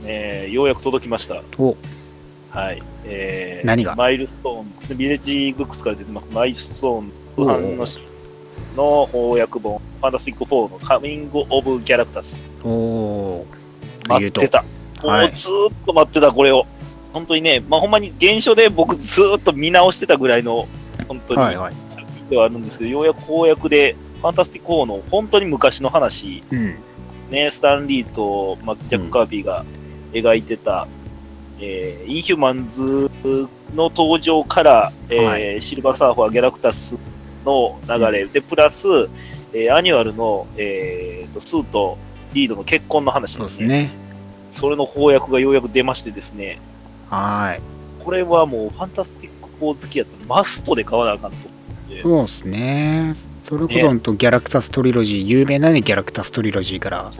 えー、ようやく届きました。お、はい。えー、何が？マイルストーン、ビレッジブックスから出てます、マイルストーン、おう通販のシの翻訳本、ファンタスティック4のカミング・オブ・ギャラクタス。お待ってた。もはいうずーっと待ってた、これを。本当にね、まあ、ほんまに原書で僕ずーっと見直してたぐらいの、本当にはいはい。作品ではあるんですけど、ようやく翻訳で、ファンタスティック4の本当に昔の話、うん。ね、スタンリーと、まあ、ジャック・カービーが描いてた、えーインヒューマンズの登場から、えーはシルバーサーファー・ギャラクタスの流れ、で、プラス、えーアニュアルの、えーとスーとリードの結婚の話でね。そうですすね。それの翻訳がようやく出ましてですね、はーい。これはもうファンタスティック4好きやったらマストで買わなあかんと思って。そうですね。それこそ、ほんとギャラクタス・トリロジー、有名なね、ギャラクタス・トリロジーから。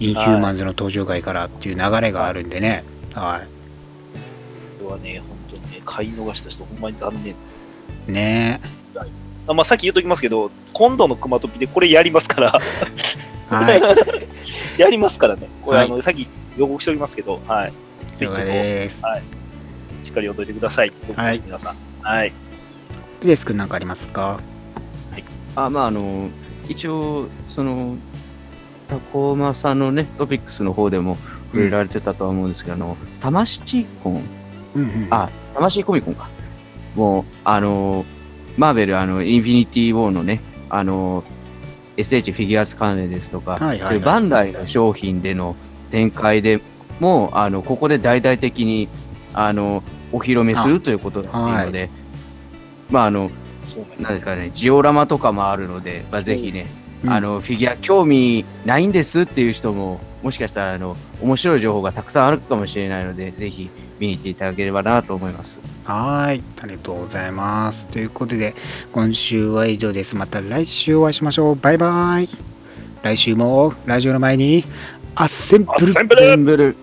インヒューマンズの登場回からっていう流れがあるんでね。はい。これはね、本当にね、買い逃した人、ほんまに残念。ねあまあ、さっき言っときますけど、今度のクマトピでこれやりますから、はい。やりますからね。これ、はいあの、さっき予告しておきますけど、はい。ぜひと、解です。しっかり読んどいてください。はい皆さん。はい。レス君なんかありますか？あ、まあ、あの、一応、その、タコマさんのね、トピックスの方でも触れられてたとは思うんですけど、あの、魂コンうんうん。あ、魂コミコンか。もう、あの、マーベル、あの、インフィニティ・ウォーのね、あの、SH フィギュアス関連ですとか、はいはいはいそういうバンダイの商品での展開でも、あの、ここで大々的に、あの、お披露目するということだっていうので、まあ、あの。なんですかね、ジオラマとかもあるので、まあ、ぜひね、うんあの、フィギュア興味ないんですっていう人も、もしかしたら、あの、面白い情報がたくさんあるかもしれないので、ぜひ見に行っていただければなと思います。はーい。ありがとうございます。ということで、今週は以上です。また来週お会いしましょう。バイバイ。来週もラジオの前に、アッセンブルアッセンブル全部